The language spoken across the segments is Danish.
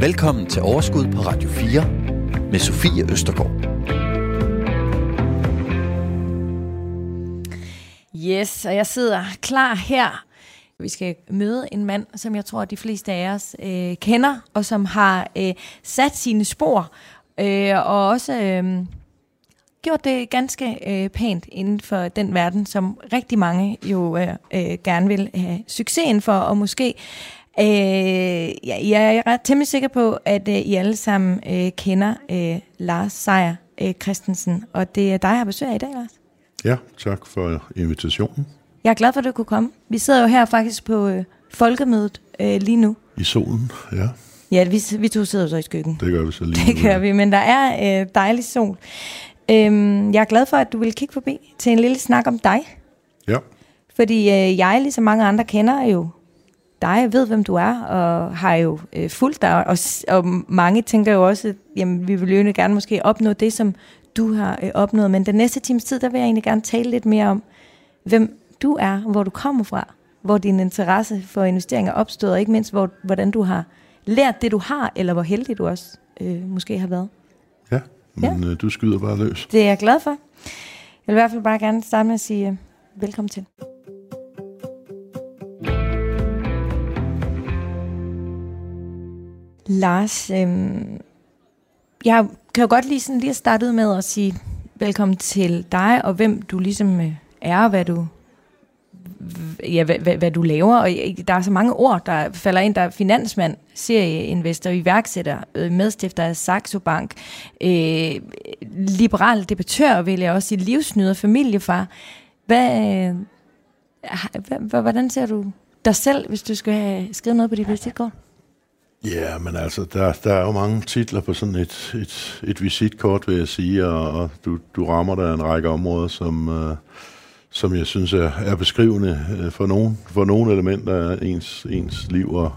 Velkommen til Overskud på Radio 4 med Sofie Østergaard. Yes, og jeg sidder klar her. Vi skal møde en mand, som jeg tror, at de fleste af os øh, kender, og som har øh, sat sine spor, øh, og også øh, gjort det ganske øh, pænt inden for den verden, som rigtig mange jo øh, øh, gerne vil have succes inden for, og måske Øh, ja, jeg er ret temmelig sikker på, at øh, I alle sammen øh, kender øh, Lars Seier øh, Christensen, og det er dig, jeg har besøg af i dag, Lars. Ja, tak for invitationen. Jeg er glad for, at du kunne komme. Vi sidder jo her faktisk på øh, folkemødet øh, lige nu. I solen, ja. Ja, vi, vi to sidder så i skyggen. Det gør vi så lige Det gør vi, men der er øh, dejlig sol. Øhm, jeg er glad for, at du vil kigge forbi til en lille snak om dig. Ja. Fordi øh, jeg, ligesom mange andre, kender jo dig, ved hvem du er, og har jo øh, fulgt dig, og, og mange tænker jo også, at jamen, vi vil jo gerne måske opnå det, som du har øh, opnået. Men den næste times tid, der vil jeg egentlig gerne tale lidt mere om, hvem du er, hvor du kommer fra, hvor din interesse for investeringer er opstået, og ikke mindst, hvor, hvordan du har lært det, du har, eller hvor heldig du også øh, måske har været. Ja, men ja. Øh, du skyder bare løs. Det er jeg glad for. Jeg vil i hvert fald bare gerne starte med at sige øh, velkommen til. Lars, øh, jeg kan jo godt lige, sådan, lige starte ud med at sige velkommen til dig, og hvem du ligesom øh, er, og hvad du, ja, hvad, hvad, hvad du laver. Og øh, der er så mange ord, der falder ind. Der er finansmand, serieinvestor, iværksætter, øh, medstifter af Saxo Bank, øh, liberal debattør, vil jeg også sige, livsnyder, familiefar. Hvad, øh, hvad, hvordan ser du dig selv, hvis du skal have skrevet noget på dit visitkort? Ja, men altså, der, der er jo mange titler på sådan et, et, et visitkort, vil jeg sige, og, og du, du rammer der en række områder, som, øh, som jeg synes er, er beskrivende uh, for, nogle, for nogle elementer af ens, ens liv og,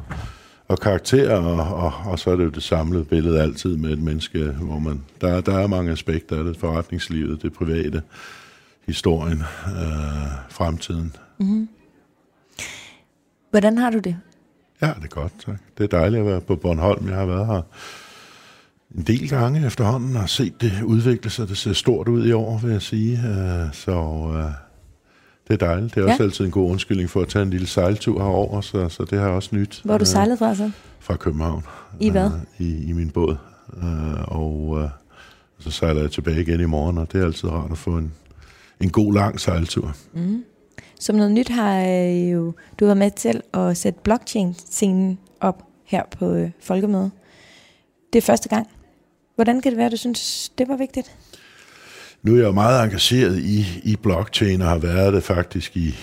og karakter, og, og, og så er det jo det samlede billede altid med et menneske, hvor man, der, der er mange aspekter af det, forretningslivet, det private, historien, øh, fremtiden. Mm-hmm. Hvordan har du det? Ja, det er godt, tak. Det er dejligt at være på Bornholm. Jeg har været her en del gange efterhånden og set det udvikle sig. Det ser stort ud i år, vil jeg sige. Øh, så øh, det er dejligt. Det er ja. også altid en god undskyldning for at tage en lille sejltur herover, så, så det har også nyt. Hvor du øh, sejlet fra så? Fra København. I hvad? I, i min båd. Og så sejler jeg tilbage igen i morgen, og det er altid rart at få en, en god lang sejltur. Mm. Som noget nyt har øh, jo du været med til at sætte blockchain-scenen op her på øh, Folkemødet. Det er første gang. Hvordan kan det være, du synes, det var vigtigt? Nu er jeg jo meget engageret i, i blockchain, og har været det faktisk i,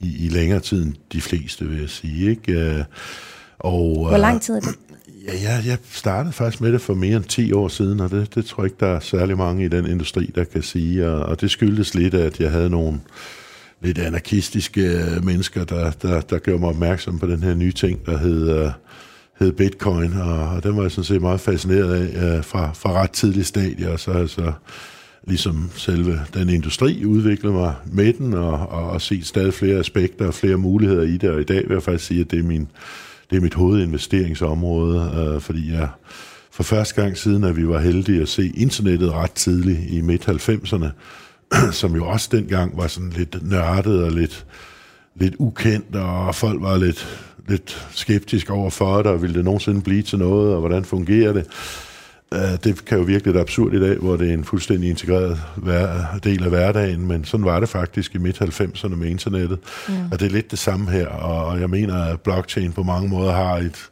i, i længere tid end de fleste, vil jeg sige. Ikke? Øh, og, Hvor lang tid er det? Ja, jeg, jeg startede faktisk med det for mere end 10 år siden, og det, det tror jeg ikke, der er særlig mange i den industri, der kan sige. Og, og det skyldes lidt, at jeg havde nogle lidt anarkistiske øh, mennesker, der, der, der gjorde mig opmærksom på den her nye ting, der hed, uh, hed bitcoin, og, og den var jeg sådan set meget fascineret af uh, fra, fra ret tidlig stadie, og så altså ligesom selve den industri udviklede mig med den, og, og, og set stadig flere aspekter og flere muligheder i det, og i dag vil jeg faktisk sige, at det er, min, det er mit hovedinvesteringsområde, uh, fordi jeg for første gang siden, at vi var heldige at se internettet ret tidligt i midt-90'erne, som jo også dengang var sådan lidt nørdet og lidt, lidt ukendt, og folk var lidt, lidt skeptiske over for det, og ville det nogensinde blive til noget, og hvordan fungerer det? Uh, det kan jo virke lidt absurd i dag, hvor det er en fuldstændig integreret del af hverdagen, men sådan var det faktisk i midt-90'erne med internettet. Mm. Og det er lidt det samme her, og jeg mener, at blockchain på mange måder har et,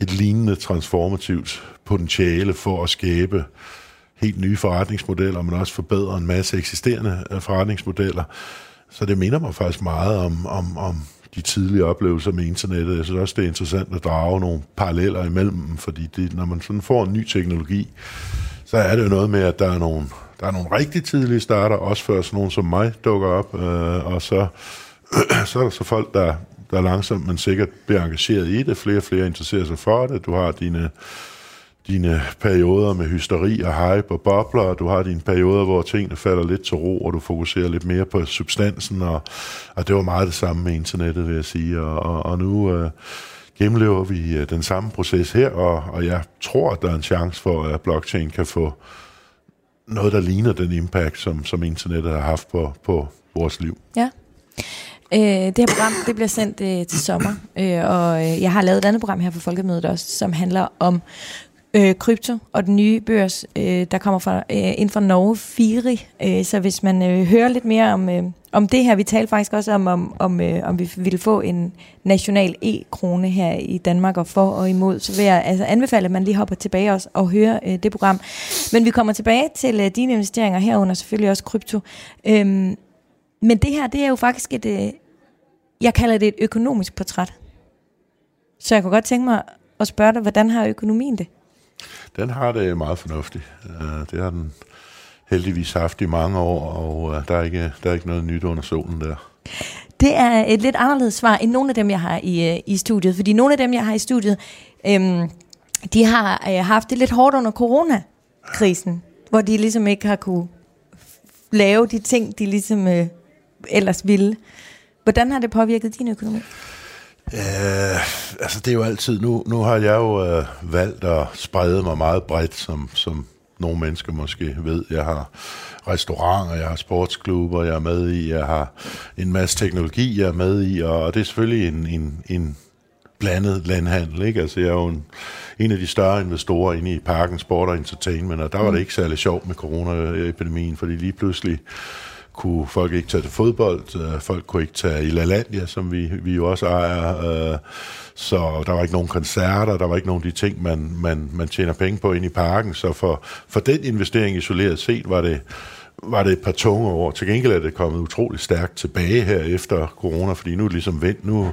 et lignende transformativt potentiale for at skabe helt nye forretningsmodeller, men også forbedre en masse eksisterende øh, forretningsmodeller. Så det minder mig faktisk meget om, om, om de tidlige oplevelser med internettet. Jeg synes også, det er interessant at drage nogle paralleller imellem dem, fordi det, når man sådan får en ny teknologi, så er det jo noget med, at der er nogle, der er nogle rigtig tidlige starter, også før sådan nogen som mig dukker op, øh, og så, så er der så folk, der, der langsomt, men sikkert bliver engageret i det. Flere og flere interesserer sig for det. Du har dine dine perioder med hysteri og hype og bobler, og du har dine perioder, hvor tingene falder lidt til ro, og du fokuserer lidt mere på substansen, og, og det var meget det samme med internettet, vil jeg sige. Og, og, og nu øh, gennemlever vi øh, den samme proces her, og, og jeg tror, at der er en chance for, at blockchain kan få noget, der ligner den impact, som, som internettet har haft på, på vores liv. Ja. Øh, det her program det bliver sendt øh, til sommer, øh, og øh, jeg har lavet et andet program her for Folkemødet også, som handler om øh, krypto og den nye børs, øh, der kommer fra, øh, ind fra Norge, Firi. Øh, så hvis man øh, hører lidt mere om, øh, om det her, vi talte faktisk også om, om, om, øh, om vi ville få en national e-krone her i Danmark og for og imod, så vil jeg altså anbefale, at man lige hopper tilbage også og hører øh, det program. Men vi kommer tilbage til øh, dine investeringer herunder, selvfølgelig også krypto. Øh, men det her, det er jo faktisk et, øh, jeg kalder det et økonomisk portræt. Så jeg kunne godt tænke mig at spørge dig, hvordan har økonomien det? Den har det meget fornuftigt. Øh, det har den heldigvis haft i mange år, og øh, der, er ikke, der er ikke noget nyt under solen der. Det er et lidt anderledes svar end nogle af dem, jeg har i, øh, i studiet. Fordi nogle af dem, jeg har i studiet, øhm, de har øh, haft det lidt hårdt under coronakrisen, hvor de ligesom ikke har kunne lave de ting, de ligesom øh, ellers ville. Hvordan har det påvirket din økonomi? Uh, altså det er jo altid, nu, nu har jeg jo uh, valgt at sprede mig meget bredt, som, som nogle mennesker måske ved. Jeg har restauranter, jeg har sportsklubber, jeg er med i, jeg har en masse teknologi, jeg er med i, og det er selvfølgelig en, en, en blandet landhandel. Ikke? Altså, jeg er jo en, en af de større investorer inde i Parken Sport og Entertainment, og der var det ikke særlig sjovt med coronaepidemien, fordi lige pludselig kunne folk ikke tage til fodbold, øh, folk kunne ikke tage i LaLandia, som vi, vi jo også ejer, øh, så der var ikke nogen koncerter, der var ikke nogen af de ting, man, man, man tjener penge på ind i parken, så for, for den investering isoleret set var det, var det et par tunge år. Til gengæld er det kommet utrolig stærkt tilbage her efter corona, fordi nu er det ligesom vendt, nu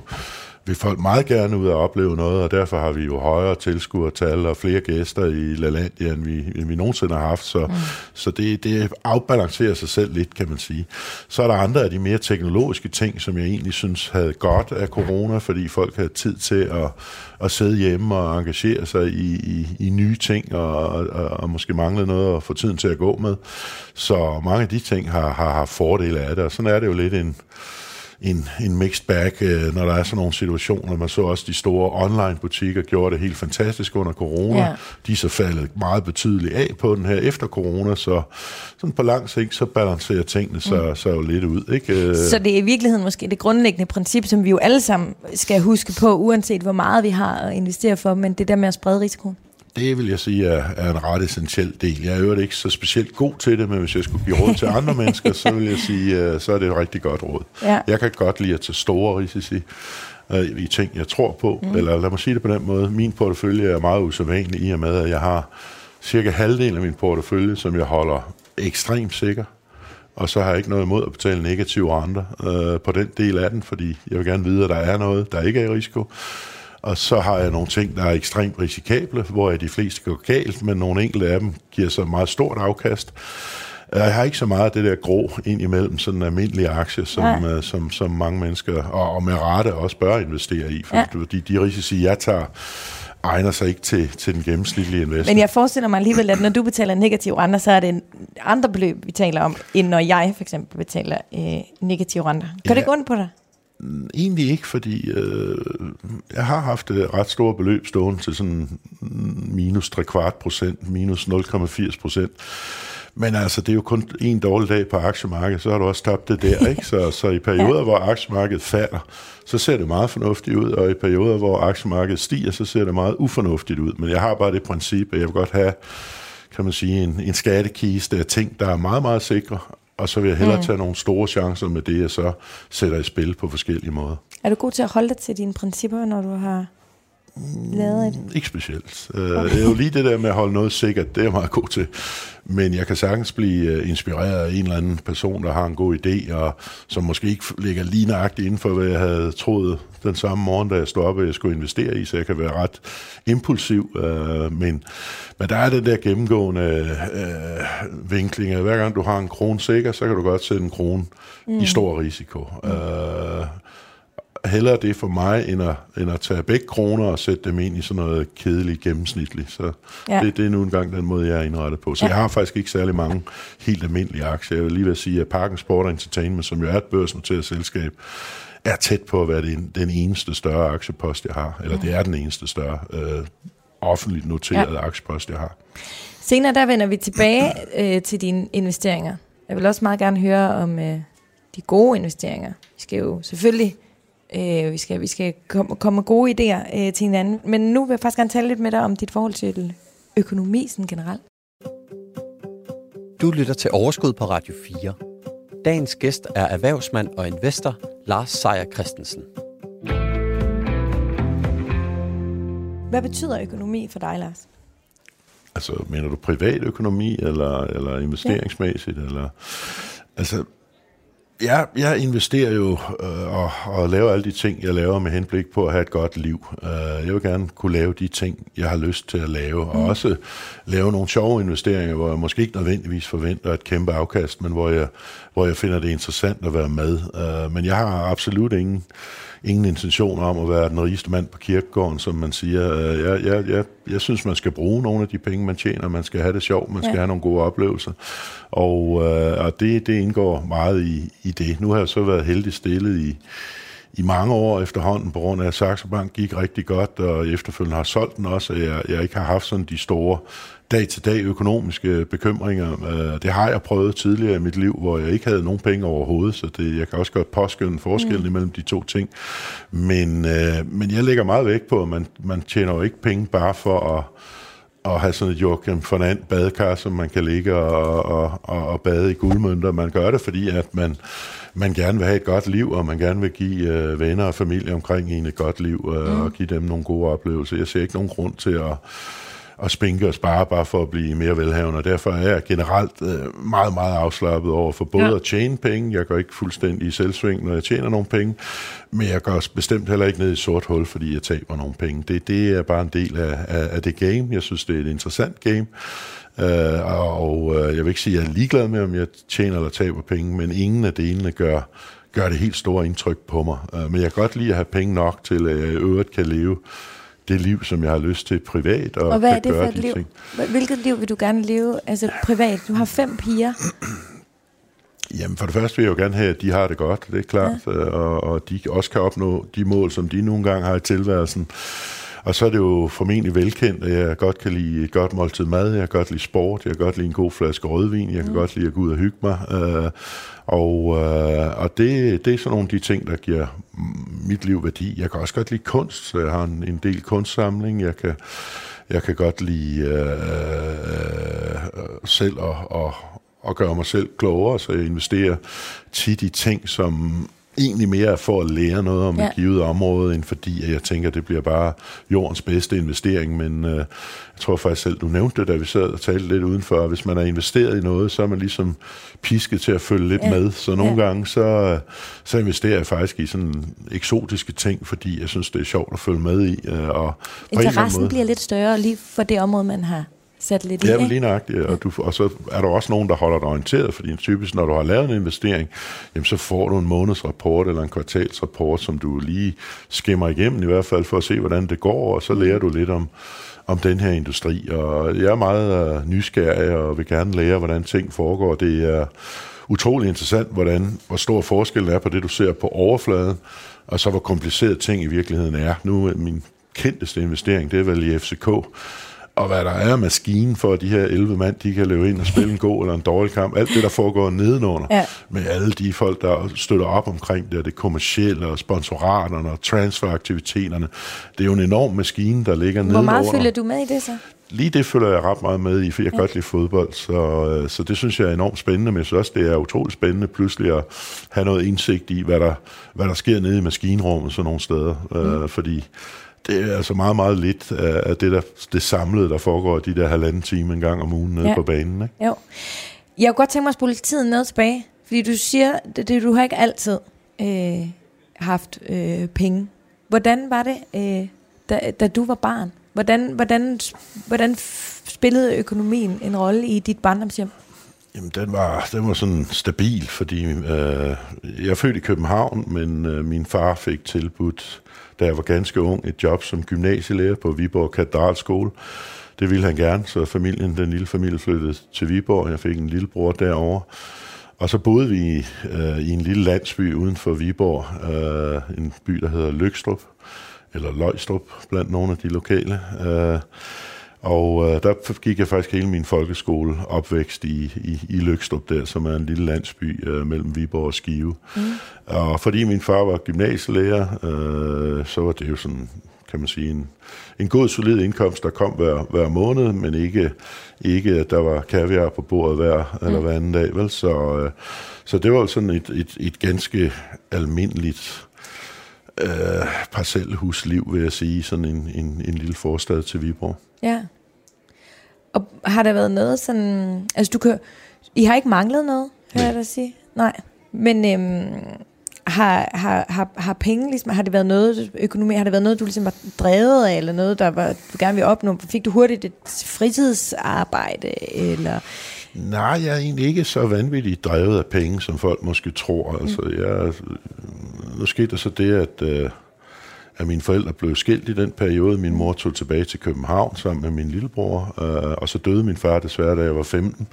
vil folk meget gerne ud og opleve noget, og derfor har vi jo højere tilskuertal og flere gæster i LaLandia, end vi, end vi nogensinde har haft. Så, mm. så det, det afbalancerer sig selv lidt, kan man sige. Så er der andre af de mere teknologiske ting, som jeg egentlig synes havde godt af corona, fordi folk havde tid til at, at sidde hjemme og engagere sig i, i, i nye ting, og, og, og måske mangle noget at få tiden til at gå med. Så mange af de ting har, har haft fordele af det, og sådan er det jo lidt en en, en mixed bag, øh, når der er sådan nogle situationer. Man så også de store online-butikker gjorde det helt fantastisk under corona. Ja. De er så faldet meget betydeligt af på den her efter corona, så sådan på lang sigt, så balancerer tingene så, mm. så jo lidt ud. Ikke? Øh, så det er i virkeligheden måske det grundlæggende princip, som vi jo alle sammen skal huske på, uanset hvor meget vi har at investere for, men det der med at sprede risikoen. Det vil jeg sige er, er en ret essentiel del. Jeg er jo ikke så specielt god til det, men hvis jeg skulle give råd til andre mennesker, så vil jeg sige, uh, så er det et rigtig godt råd. Ja. Jeg kan godt lide at tage store risici uh, i ting, jeg tror på. Mm. Eller lad mig sige det på den måde. Min portefølje er meget usædvanlig i og med, at jeg har cirka halvdelen af min portefølje, som jeg holder ekstremt sikker. Og så har jeg ikke noget imod at betale negative renter uh, på den del af den, fordi jeg vil gerne vide, at der er noget, der ikke er i risiko. Og så har jeg nogle ting, der er ekstremt risikable, hvor de fleste går galt, men nogle enkelte af dem giver så meget stort afkast. Jeg har ikke så meget af det der grå ind imellem sådan en almindelig aktie, som, uh, som, som mange mennesker, og, og med rette også bør investere i, for ja. de, de risici, jeg tager, egner sig ikke til, til den gennemsnitlige investor. Men jeg forestiller mig alligevel, at når du betaler negativ renter, så er det en andre beløb, vi taler om, end når jeg for eksempel betaler øh, negativ renter. Kan ja. det gå ondt på dig? Egentlig ikke, fordi øh, jeg har haft et ret stort beløb stående til sådan minus 3 kvart procent, minus 0,80 procent. Men altså, det er jo kun en dårlig dag på aktiemarkedet, så har du også tabt det der, ikke? Så, så i perioder, ja. hvor aktiemarkedet falder, så ser det meget fornuftigt ud, og i perioder, hvor aktiemarkedet stiger, så ser det meget ufornuftigt ud. Men jeg har bare det princip, at jeg vil godt have kan man sige, en, en skattekiste af ting, der er meget, meget sikre, og så vil jeg hellere mm. tage nogle store chancer med det, jeg så sætter i spil på forskellige måder. Er du god til at holde dig til dine principper, når du har lavet et? Mm, ikke specielt. Okay. Øh, det er jo lige det der med at holde noget sikkert, det er jeg meget god til. Men jeg kan sagtens blive øh, inspireret af en eller anden person, der har en god idé, og som måske ikke ligger lige nøjagtigt inden for, hvad jeg havde troet den samme morgen, da jeg stod op, at jeg skulle investere i, så jeg kan være ret impulsiv. Øh, men, men der er den der gennemgående øh, vinkling, at hver gang du har en kron sikker, så kan du godt sætte en kron mm. i stor risiko. Mm. Øh, hellere det for mig, end at, end at tage begge kroner og sætte dem ind i sådan noget kedeligt gennemsnitligt. Så ja. det, det er nu engang den måde, jeg er indrettet på. Så ja. jeg har faktisk ikke særlig mange helt almindelige aktier. Jeg vil lige vil sige, at Parken Sport Entertainment, som jo er et børsnoteret selskab, er tæt på at være den, den eneste større aktiepost, jeg har. Eller det er den eneste større øh, offentligt noterede ja. aktiepost, jeg har. Senere der vender vi tilbage øh, til dine investeringer. Jeg vil også meget gerne høre om øh, de gode investeringer. Vi skal jo selvfølgelig øh, vi skal, vi skal komme, komme med gode idéer øh, til hinanden. Men nu vil jeg faktisk gerne tale lidt med dig om dit forhold til økonomi sådan generelt. Du lytter til Overskud på Radio 4. Dagens gæst er erhvervsmand og investor Lars Seier Christensen. Hvad betyder økonomi for dig, Lars? Altså, mener du privat økonomi, eller, eller investeringsmæssigt? Ja. Eller, altså, Ja, jeg investerer jo øh, og, og laver alle de ting, jeg laver med henblik på at have et godt liv. Uh, jeg vil gerne kunne lave de ting, jeg har lyst til at lave, mm. og også lave nogle sjove investeringer, hvor jeg måske ikke nødvendigvis forventer et kæmpe afkast, men hvor jeg, hvor jeg finder det interessant at være med. Uh, men jeg har absolut ingen ingen intention om at være den rigeste mand på kirkegården, som man siger. Øh, jeg, jeg, jeg, jeg synes, man skal bruge nogle af de penge, man tjener. Man skal have det sjovt, man skal ja. have nogle gode oplevelser. Og, øh, og det, det indgår meget i, i det. Nu har jeg så været heldig stillet i, i mange år efterhånden, på grund af at Saxo Bank gik rigtig godt, og efterfølgende har solgt den også, at jeg, jeg ikke har haft sådan de store dag-til-dag økonomiske bekymringer. Øh, det har jeg prøvet tidligere i mit liv, hvor jeg ikke havde nogen penge overhovedet, så det, jeg kan også godt påskynde forskellen mm. imellem de to ting. Men, øh, men jeg lægger meget vægt på, at man, man tjener jo ikke penge bare for at at have sådan et Joachim von And badekar, som man kan ligge og, og, og, og bade i guldmønter. Man gør det, fordi at man, man gerne vil have et godt liv, og man gerne vil give øh, venner og familie omkring en et godt liv, øh, mm. og give dem nogle gode oplevelser. Jeg ser ikke nogen grund til at at spinke og spare bare for at blive mere velhavende, og derfor er jeg generelt øh, meget, meget afslappet over for både ja. at tjene penge, jeg går ikke fuldstændig i selvsving, når jeg tjener nogle penge, men jeg går bestemt heller ikke ned i sort hul, fordi jeg taber nogle penge. Det, det er bare en del af, af, af det game. Jeg synes, det er et interessant game, Uh, og uh, jeg vil ikke sige, at jeg er ligeglad med, om jeg tjener eller taber penge, men ingen af delene gør, gør det helt store indtryk på mig. Uh, men jeg kan godt lide at have penge nok til, at jeg i øvrigt kan leve det liv, som jeg har lyst til privat. Og, og hvad er det for et liv? Ting. Hvilket liv vil du gerne leve altså privat? Du har fem piger. Jamen for det første vil jeg jo gerne have, at de har det godt, det er klart, ja. og, og de også kan opnå de mål, som de nogle gange har i tilværelsen. Og så er det jo formentlig velkendt, at jeg godt kan lide et godt måltid mad, jeg kan godt lide sport, jeg kan godt lide en god flaske rødvin, jeg kan mm. godt lide at gå ud og hygge mig. Øh, og øh, og det, det er sådan nogle af de ting, der giver mit liv værdi. Jeg kan også godt lide kunst, så jeg har en, en del kunstsamling. Jeg kan, jeg kan godt lide øh, selv at, at, at gøre mig selv klogere, så jeg investerer tit i ting, som egentlig mere for at lære noget om ja. et givet område, end fordi at jeg tænker, at det bliver bare jordens bedste investering. Men øh, jeg tror faktisk selv, du nævnte det, da vi sad og talte lidt udenfor. Hvis man er investeret i noget, så er man ligesom pisket til at følge lidt ja. med. Så nogle ja. gange, så, så investerer jeg faktisk i sådan eksotiske ting, fordi jeg synes, det er sjovt at følge med i. Øh, og Interessen bliver lidt større lige for det område, man har sat lidt i. Ja, lige nøjagtigt. Og, du, og så er der også nogen, der holder dig orienteret, fordi typisk, når du har lavet en investering, jamen, så får du en månedsrapport eller en kvartalsrapport, som du lige skimmer igennem, i hvert fald for at se, hvordan det går, og så lærer du lidt om, om den her industri. Og jeg er meget uh, nysgerrig og vil gerne lære, hvordan ting foregår. Det er utrolig interessant, hvordan, hvor stor forskel er på det, du ser på overfladen, og så hvor kompliceret ting i virkeligheden er. Nu min kendteste investering, det er vel i FCK, og hvad der er maskinen for, at de her 11 mand, de kan løbe ind og spille en god eller en dårlig kamp. Alt det, der foregår nedenunder, ja. med alle de folk, der støtter op omkring det, det kommercielle og sponsoraterne og transferaktiviteterne. Det er jo en enorm maskine, der ligger nedenunder. Hvor meget følger du med i det så? Lige det følger jeg ret meget med i, for jeg ja. godt lide fodbold, så, øh, så det synes jeg er enormt spændende, men synes også, det er utroligt spændende pludselig at have noget indsigt i, hvad der, hvad der sker nede i maskinrummet sådan nogle steder, mm. øh, fordi det er altså meget, meget lidt af det, der, det samlede, der foregår de der halvanden time en gang om ugen nede ja. på banen. Ikke? Jo. Jeg kunne godt tænke mig at spole tiden ned tilbage, fordi du siger, det, det du har ikke altid øh, haft øh, penge. Hvordan var det, øh, da, da du var barn? Hvordan, hvordan, hvordan spillede økonomien en rolle i dit barndomshjem? Jamen, den var, den var sådan stabil, fordi øh, jeg er født i København, men øh, min far fik tilbudt da jeg var ganske ung, et job som gymnasielærer på Viborg Katedralskole. Det ville han gerne, så familien, den lille familie flyttede til Viborg, og jeg fik en lillebror derovre. og så boede vi øh, i en lille landsby uden for Viborg, øh, en by, der hedder Lykstrup, eller Løgstrup, blandt nogle af de lokale. Øh, og øh, der gik jeg faktisk hele min folkeskole opvækst i, i, i Lykstrup der, som er en lille landsby øh, mellem Viborg og Skive. Mm. Og fordi min far var gymnasielærer, øh, så var det jo sådan, kan man sige, en, en god, solid indkomst, der kom hver, hver måned, men ikke, ikke at der var kaviar på bordet hver, mm. eller hver anden dag. Vel? Så, øh, så det var sådan et, et, et ganske almindeligt øh, parcelhusliv, vil jeg sige, sådan en, en, en lille forstad til Viborg. Ja. Og har der været noget sådan... Altså, du kan... I har ikke manglet noget, hører jeg dig sige? Nej. Men øhm, har, har, har, har penge, ligesom, har det været noget, økonomi, har det været noget, du ligesom har drevet af, eller noget, der var, du gerne vil opnå? Fik du hurtigt et fritidsarbejde, eller... Nej, jeg er egentlig ikke så vanvittigt drevet af penge, som folk måske tror. Altså, jeg, nu skete der så det, at... Øh, at mine forældre blev skilt i den periode. Min mor tog tilbage til København sammen med min lillebror, øh, og så døde min far desværre, da jeg var 15.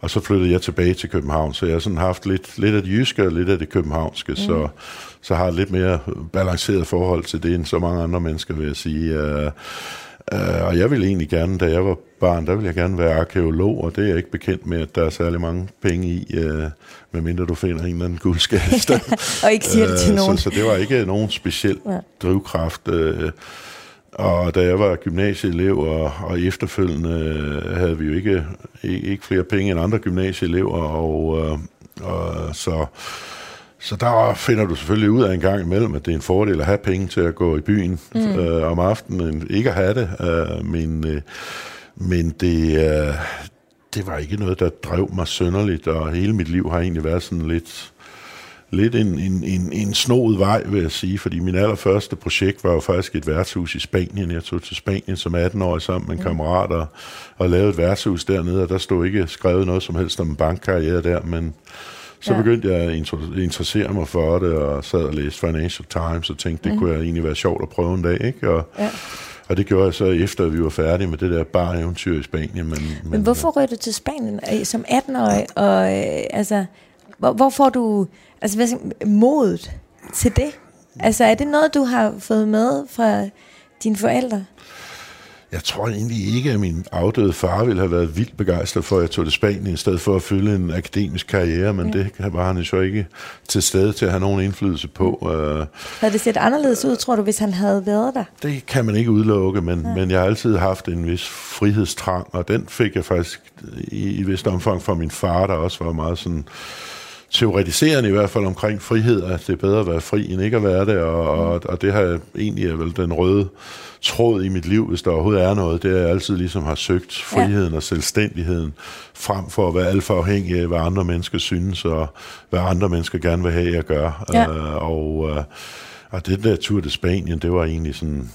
Og så flyttede jeg tilbage til København, så jeg har sådan haft lidt, lidt af det jyske og lidt af det københavnske, mm. så, så har jeg lidt mere balanceret forhold til det, end så mange andre mennesker, vil jeg sige. Uh, uh, og jeg ville egentlig gerne, da jeg var barn, der ville jeg gerne være arkeolog, og det er jeg ikke bekendt med, at der er særlig mange penge i, uh, medmindre du finder en eller anden guldskast. og ikke siger det til nogen. Så, så det var ikke nogen speciel ja. drivkraft. Uh, og da jeg var gymnasieelev, og, og efterfølgende øh, havde vi jo ikke, ikke, ikke flere penge end andre gymnasieelever, og, øh, og så, så der finder du selvfølgelig ud af en gang imellem, at det er en fordel at have penge til at gå i byen mm. øh, om aftenen, ikke at have det, øh, men, øh, men det, øh, det var ikke noget, der drev mig sønderligt, og hele mit liv har egentlig været sådan lidt lidt en, en, en, en snoet vej, vil jeg sige, fordi min allerførste projekt var jo faktisk et værtshus i Spanien. Jeg tog til Spanien som 18-årig sammen med en kammerat og, og lavede et værtshus dernede, og der stod ikke skrevet noget som helst om en bankkarriere der, men så ja. begyndte jeg at interessere mig for det, og sad og læste Financial Times, og tænkte, det mm. kunne jeg egentlig være sjovt at prøve en dag, ikke? Og, ja. Og det gjorde jeg så efter, at vi var færdige med det der bare eventyr i Spanien. Men, men, men hvorfor røg du til Spanien øh, som 18-årig? Og øh, altså, hvor, hvor får du altså, hvad modet til det? Altså, er det noget, du har fået med fra dine forældre? Jeg tror egentlig ikke, at min afdøde far ville have været vildt begejstret for, at jeg tog til Spanien, i stedet for at følge en akademisk karriere, men ja. det var han jo ikke til stede til at have nogen indflydelse på. Øh. Havde det set anderledes ud, tror du, hvis han havde været der? Det kan man ikke udelukke, men, ja. men jeg har altid haft en vis frihedstrang, og den fik jeg faktisk i, i vist omfang fra min far, der også var meget sådan teoretiserende i hvert fald omkring frihed, at det er bedre at være fri end ikke at være det, og, og, og det har egentlig er vel den røde tråd i mit liv, hvis der overhovedet er noget, det er, at jeg altid ligesom har søgt friheden ja. og selvstændigheden, frem for at være alt for afhængig af, hvad andre mennesker synes, og hvad andre mennesker gerne vil have, jeg gør. Ja. Uh, og, uh, og det der tur til Spanien, det var egentlig sådan...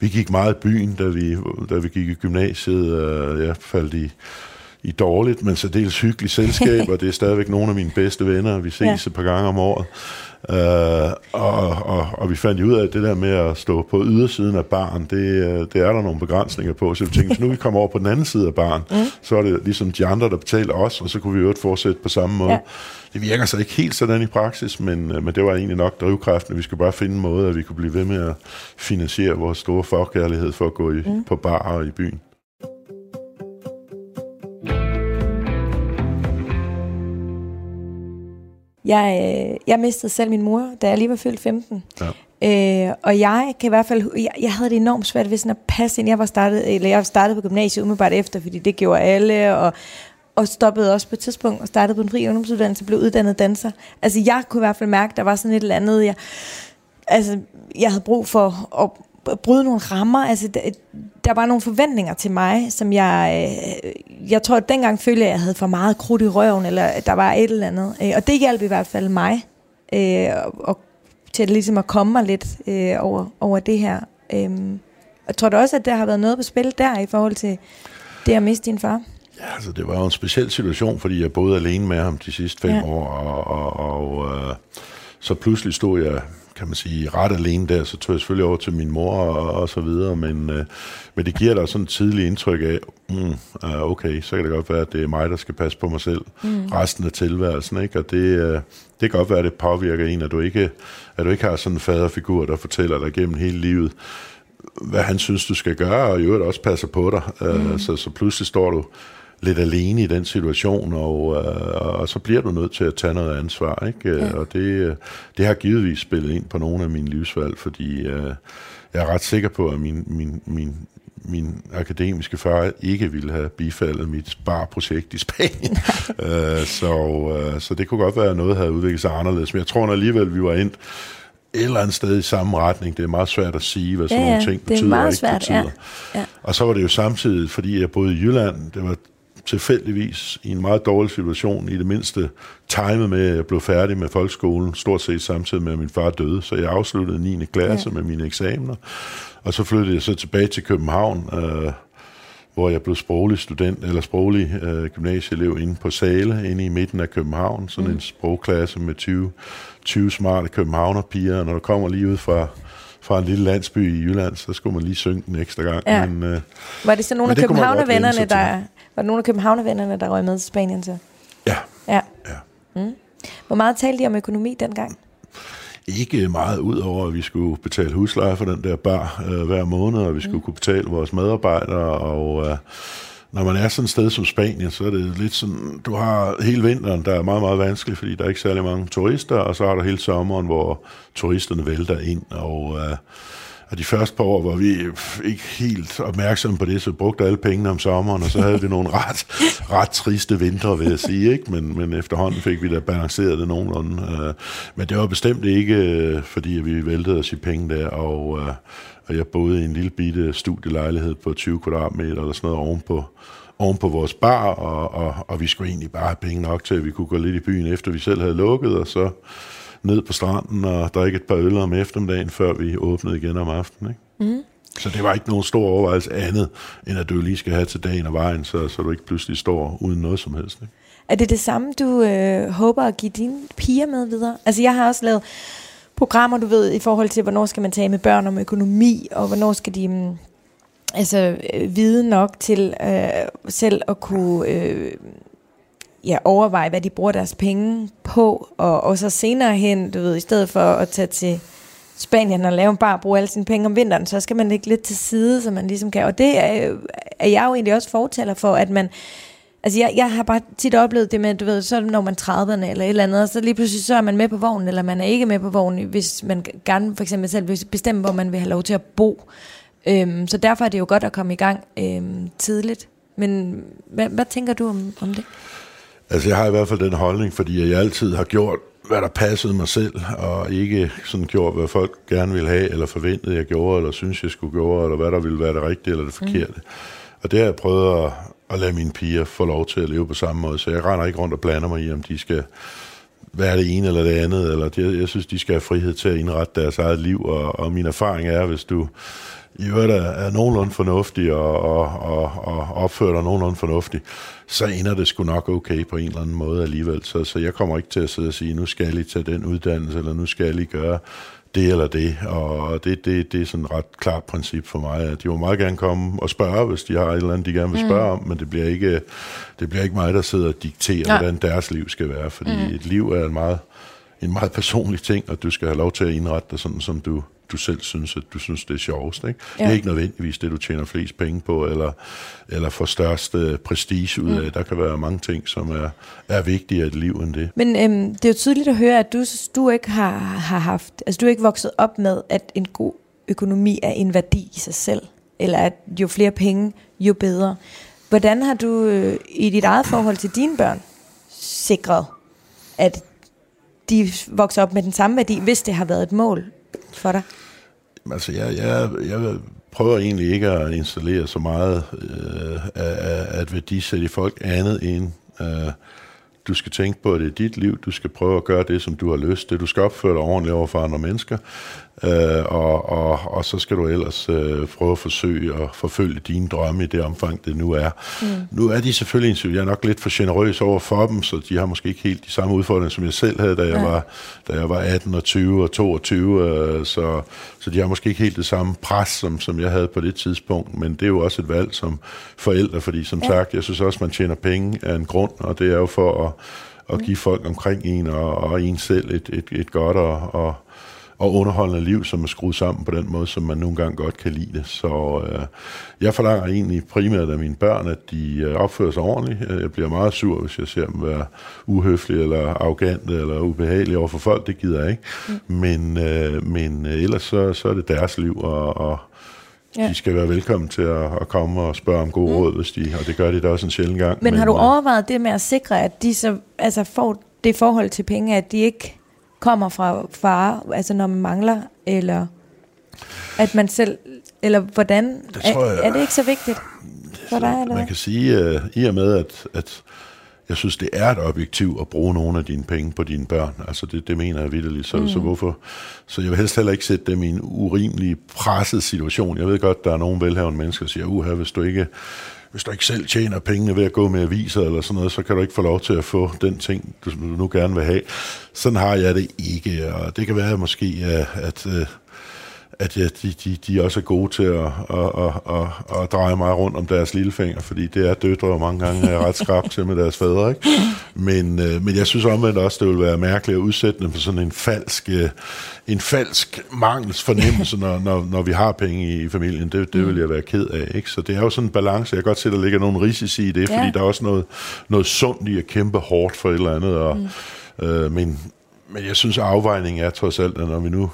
Vi gik meget i byen, da vi, da vi gik i gymnasiet. Uh, jeg faldt i i dårligt, men så dels hyggeligt selskab, og det er stadigvæk nogle af mine bedste venner, vi ses ja. et par gange om året. Uh, og, og, og vi fandt ud af, at det der med at stå på ydersiden af barn, det, øh, det er der nogle begrænsninger på. Så vi tænkte, hvis nu vi kommer over på den anden side af barn, mm. så er det ligesom de andre, der betaler os, og så kunne vi jo fortsætte på samme måde. Ja. Det virker så ikke helt sådan i praksis, men, øh, men det var egentlig nok drivkraften, vi skulle bare finde en måde, at vi kunne blive ved med at finansiere vores store forkærlighed for at gå i, mm. på bar og i byen. Jeg, øh, jeg mistede selv min mor, da jeg lige var fyldt 15. Ja. Øh, og jeg kan i hvert fald, jeg, jeg havde det enormt svært ved sådan at passe ind. Jeg var startet, eller jeg startede på gymnasiet umiddelbart efter, fordi det gjorde alle, og, og stoppede også på et tidspunkt og startede på en fri ungdomsuddannelse, blev uddannet danser. Altså jeg kunne i hvert fald mærke, der var sådan et eller andet, jeg, altså, jeg havde brug for at bryde nogle rammer. Altså, der, der var nogle forventninger til mig, som jeg, øh, jeg tror, at dengang følte jeg, at jeg havde for meget krudt i røven, eller at der var et eller andet. Øh, og det hjalp i hvert fald mig, øh, og, til at, ligesom at komme mig lidt øh, over, over det her. Øh, jeg tror du også, at der har været noget på spil der, i forhold til det at miste din far? Ja, altså det var jo en speciel situation, fordi jeg boede alene med ham de sidste fem ja. år, og, og, og øh, så pludselig stod jeg kan man sige, ret alene der, så tog jeg selvfølgelig over til min mor og, og så videre, men, øh, men det giver dig sådan et tidligt indtryk af, mm, okay, så kan det godt være, at det er mig, der skal passe på mig selv mm. resten af tilværelsen, ikke? og det, øh, det kan godt være, at det påvirker en, at du ikke, at du ikke har sådan en faderfigur, der fortæller dig gennem hele livet, hvad han synes, du skal gøre, og i øvrigt også passer på dig. Øh, mm. så, så pludselig står du lidt alene i den situation, og, øh, og så bliver du nødt til at tage noget ansvar. Ikke? Ja. Og det, det har givetvis spillet ind på nogle af mine livsvalg, fordi øh, jeg er ret sikker på, at min, min, min, min akademiske far ikke ville have bifaldet mit sparprojekt i Spanien. øh, så, øh, så det kunne godt være, at noget havde udviklet sig anderledes. Men jeg tror alligevel, vi var ind et eller andet sted i samme retning. Det er meget svært at sige, hvad sådan ja, nogle ting betyder det er meget svært, ikke betyder. Ja. Ja. Og så var det jo samtidig, fordi jeg boede i Jylland, det var tilfældigvis i en meget dårlig situation, i det mindste timet med, at jeg blev færdig med folkeskolen, stort set samtidig med, at min far døde. Så jeg afsluttede 9. klasse ja. med mine eksamener, og så flyttede jeg så tilbage til København, øh, hvor jeg blev sproglig student, eller sproglig øh, gymnasieelev inde på Sale, inde i midten af København, sådan mm. en sprogklasse med 20, 20 smarte københavnerpiger, og når du kommer lige ud fra fra en lille landsby i Jylland, så skulle man lige synge den ekstra gang. Ja. Men, øh, var det så nogle af københavnervennerne, der, var det nogle af københavnervennerne, der røg med til Spanien så? Ja. Ja. ja. Mm. Hvor meget talte de om økonomi dengang? Ikke meget ud over, at vi skulle betale husleje for den der bar øh, hver måned, og vi skulle mm. kunne betale vores medarbejdere, og øh, når man er sådan et sted som Spanien, så er det lidt sådan, du har hele vinteren, der er meget, meget vanskeligt, fordi der er ikke særlig mange turister, og så har du hele sommeren, hvor turisterne vælter ind, og øh, og de første par år var vi øh, ikke helt opmærksomme på det, så brugte alle pengene om sommeren, og så havde vi nogle ret, ret triste vintre, vil jeg sige. Ikke? Men, men efterhånden fik vi da balanceret det nogenlunde. Øh, men det var bestemt ikke, øh, fordi vi væltede os i penge der, og, og jeg boede i en lille bitte studielejlighed på 20 kvadratmeter eller sådan noget ovenpå, oven på vores bar, og, og, og vi skulle egentlig bare have penge nok til, at vi kunne gå lidt i byen, efter vi selv havde lukket, og så ned på stranden og drikke et par øl om eftermiddagen, før vi åbnede igen om aftenen. Ikke? Mm. Så det var ikke nogen stor overvejelse andet, end at du lige skal have til dagen og vejen, så, så du ikke pludselig står uden noget som helst. Ikke? Er det det samme, du øh, håber at give dine piger med videre? Altså jeg har også lavet programmer, du ved, i forhold til, hvornår skal man tale med børn om økonomi, og hvornår skal de mm, altså, øh, vide nok til øh, selv at kunne øh, ja, overveje, hvad de bruger deres penge på, og, og så senere hen, du ved, i stedet for at tage til Spanien og lave en bar og bruge alle sine penge om vinteren, så skal man lægge lidt til side, så man ligesom kan. Og det er, er jeg jo egentlig også fortæller for, at man, altså jeg, jeg har bare tit oplevet det med, du ved, så når man 30'erne eller et eller andet, og så lige pludselig så er man med på vognen, eller man er ikke med på vognen, hvis man gerne for eksempel selv vil bestemme, hvor man vil have lov til at bo. Øhm, så derfor er det jo godt at komme i gang øhm, tidligt. Men hvad, hvad tænker du om, om det? Altså, jeg har i hvert fald den holdning, fordi jeg altid har gjort, hvad der passede mig selv, og ikke sådan gjort, hvad folk gerne ville have, eller forventede, jeg gjorde, eller synes, jeg skulle gøre, eller hvad der ville være det rigtige eller det forkerte. Mm. Og det har jeg prøvet at, at lade mine piger få lov til at leve på samme måde, så jeg render ikke rundt og blander mig i, om de skal være det ene eller det andet, eller det, jeg synes, de skal have frihed til at indrette deres eget liv, og, og min erfaring er, hvis du i øvrigt er, er nogenlunde fornuftig og, og, og, og opfører dig nogenlunde fornuftig, så ender det sgu nok okay på en eller anden måde alligevel. Så, så jeg kommer ikke til at sidde og sige, nu skal I tage den uddannelse, eller nu skal I gøre det eller det, og det, det, det er sådan et ret klart princip for mig, at de må meget gerne komme og spørge, hvis de har et eller andet, de gerne vil spørge mm. om, men det bliver ikke, det bliver ikke mig, der sidder og dikterer, ja. hvordan deres liv skal være, fordi mm. et liv er en meget, en meget personlig ting, og du skal have lov til at indrette dig sådan, som du, du selv synes, at du synes, det er sjovest. Ikke? Ja. Det er ikke nødvendigvis det, du tjener flest penge på, eller, eller får størst øh, prestige ud af. Mm. Der kan være mange ting, som er, er vigtigere i et liv end det. Men øhm, det er jo tydeligt at høre, at du, du ikke har, har haft, altså du er ikke vokset op med, at en god økonomi er en værdi i sig selv, eller at jo flere penge, jo bedre. Hvordan har du øh, i dit eget forhold til dine børn sikret, at de vokser op med den samme værdi, hvis det har været et mål for dig? Altså, jeg, jeg, jeg prøver egentlig ikke at installere så meget øh, af, at værdisætte i folk andet end øh, du skal tænke på, at det er dit liv, du skal prøve at gøre det, som du har lyst til. Du skal opføre dig ordentligt over for andre mennesker, øh, og, og, og så skal du ellers øh, prøve at forsøge at forfølge dine drømme i det omfang, det nu er. Mm. Nu er de selvfølgelig, jeg er nok lidt for generøs over for dem, så de har måske ikke helt de samme udfordringer, som jeg selv havde, da jeg, ja. var, da jeg var 18 og 20 og 22, øh, så, så de har måske ikke helt det samme pres, som, som jeg havde på det tidspunkt, men det er jo også et valg som forældre, fordi som ja. sagt, jeg synes også, man tjener penge af en grund, og det er jo for at, at give folk omkring en og, og en selv et, et, et godt og, og og underholdende liv, som er skruet sammen på den måde, som man nogle gange godt kan lide det. Så øh, jeg forlanger egentlig primært af mine børn, at de øh, opfører sig ordentligt. Jeg bliver meget sur, hvis jeg ser dem være uhøflige, eller arrogante, eller ubehagelige over for folk. Det gider jeg ikke. Mm. Men, øh, men øh, ellers så, så er det deres liv, og, og Ja. De skal være velkommen til at, at komme og spørge om gode mm. råd, hvis de, og det gør de da også en sjældent gang. Men, men har du øh, overvejet det med at sikre, at de så altså får det forhold til penge, at de ikke kommer fra far, altså når man mangler, eller at man selv, eller hvordan, det er, jeg, er det ikke så vigtigt for dig? Eller man kan sige, uh, i og med, at, at jeg synes, det er et objektiv at bruge nogle af dine penge på dine børn. Altså det, det mener jeg vidderligt. Så, mm. så hvorfor? Så jeg vil helst heller ikke sætte dem i en urimelig presset situation. Jeg ved godt, der er nogle velhavende mennesker, der siger, uha, hvis du ikke hvis du ikke selv tjener pengene ved at gå med aviser eller sådan noget, så kan du ikke få lov til at få den ting, du nu gerne vil have. Sådan har jeg det ikke, og det kan være måske, øh, at, at at ja, de, de, de også er gode til at, at, at, at, at dreje mig rundt om deres lillefinger, fordi det er døtre, og mange gange er ret skrab til med deres fædre. Ikke? Men, øh, men jeg synes omvendt også, det vil være mærkeligt at udsætte dem for sådan en falsk, øh, en falsk mangelsfornemmelse, når, når, når vi har penge i, i familien. Det, det vil jeg være ked af. Ikke? Så det er jo sådan en balance. Jeg kan godt se, at der ligger nogle risici i det, ja. fordi der er også noget, noget sundt i at kæmpe hårdt for et eller andet. Og, mm. øh, men, men jeg synes, afvejningen er trods alt, at når vi nu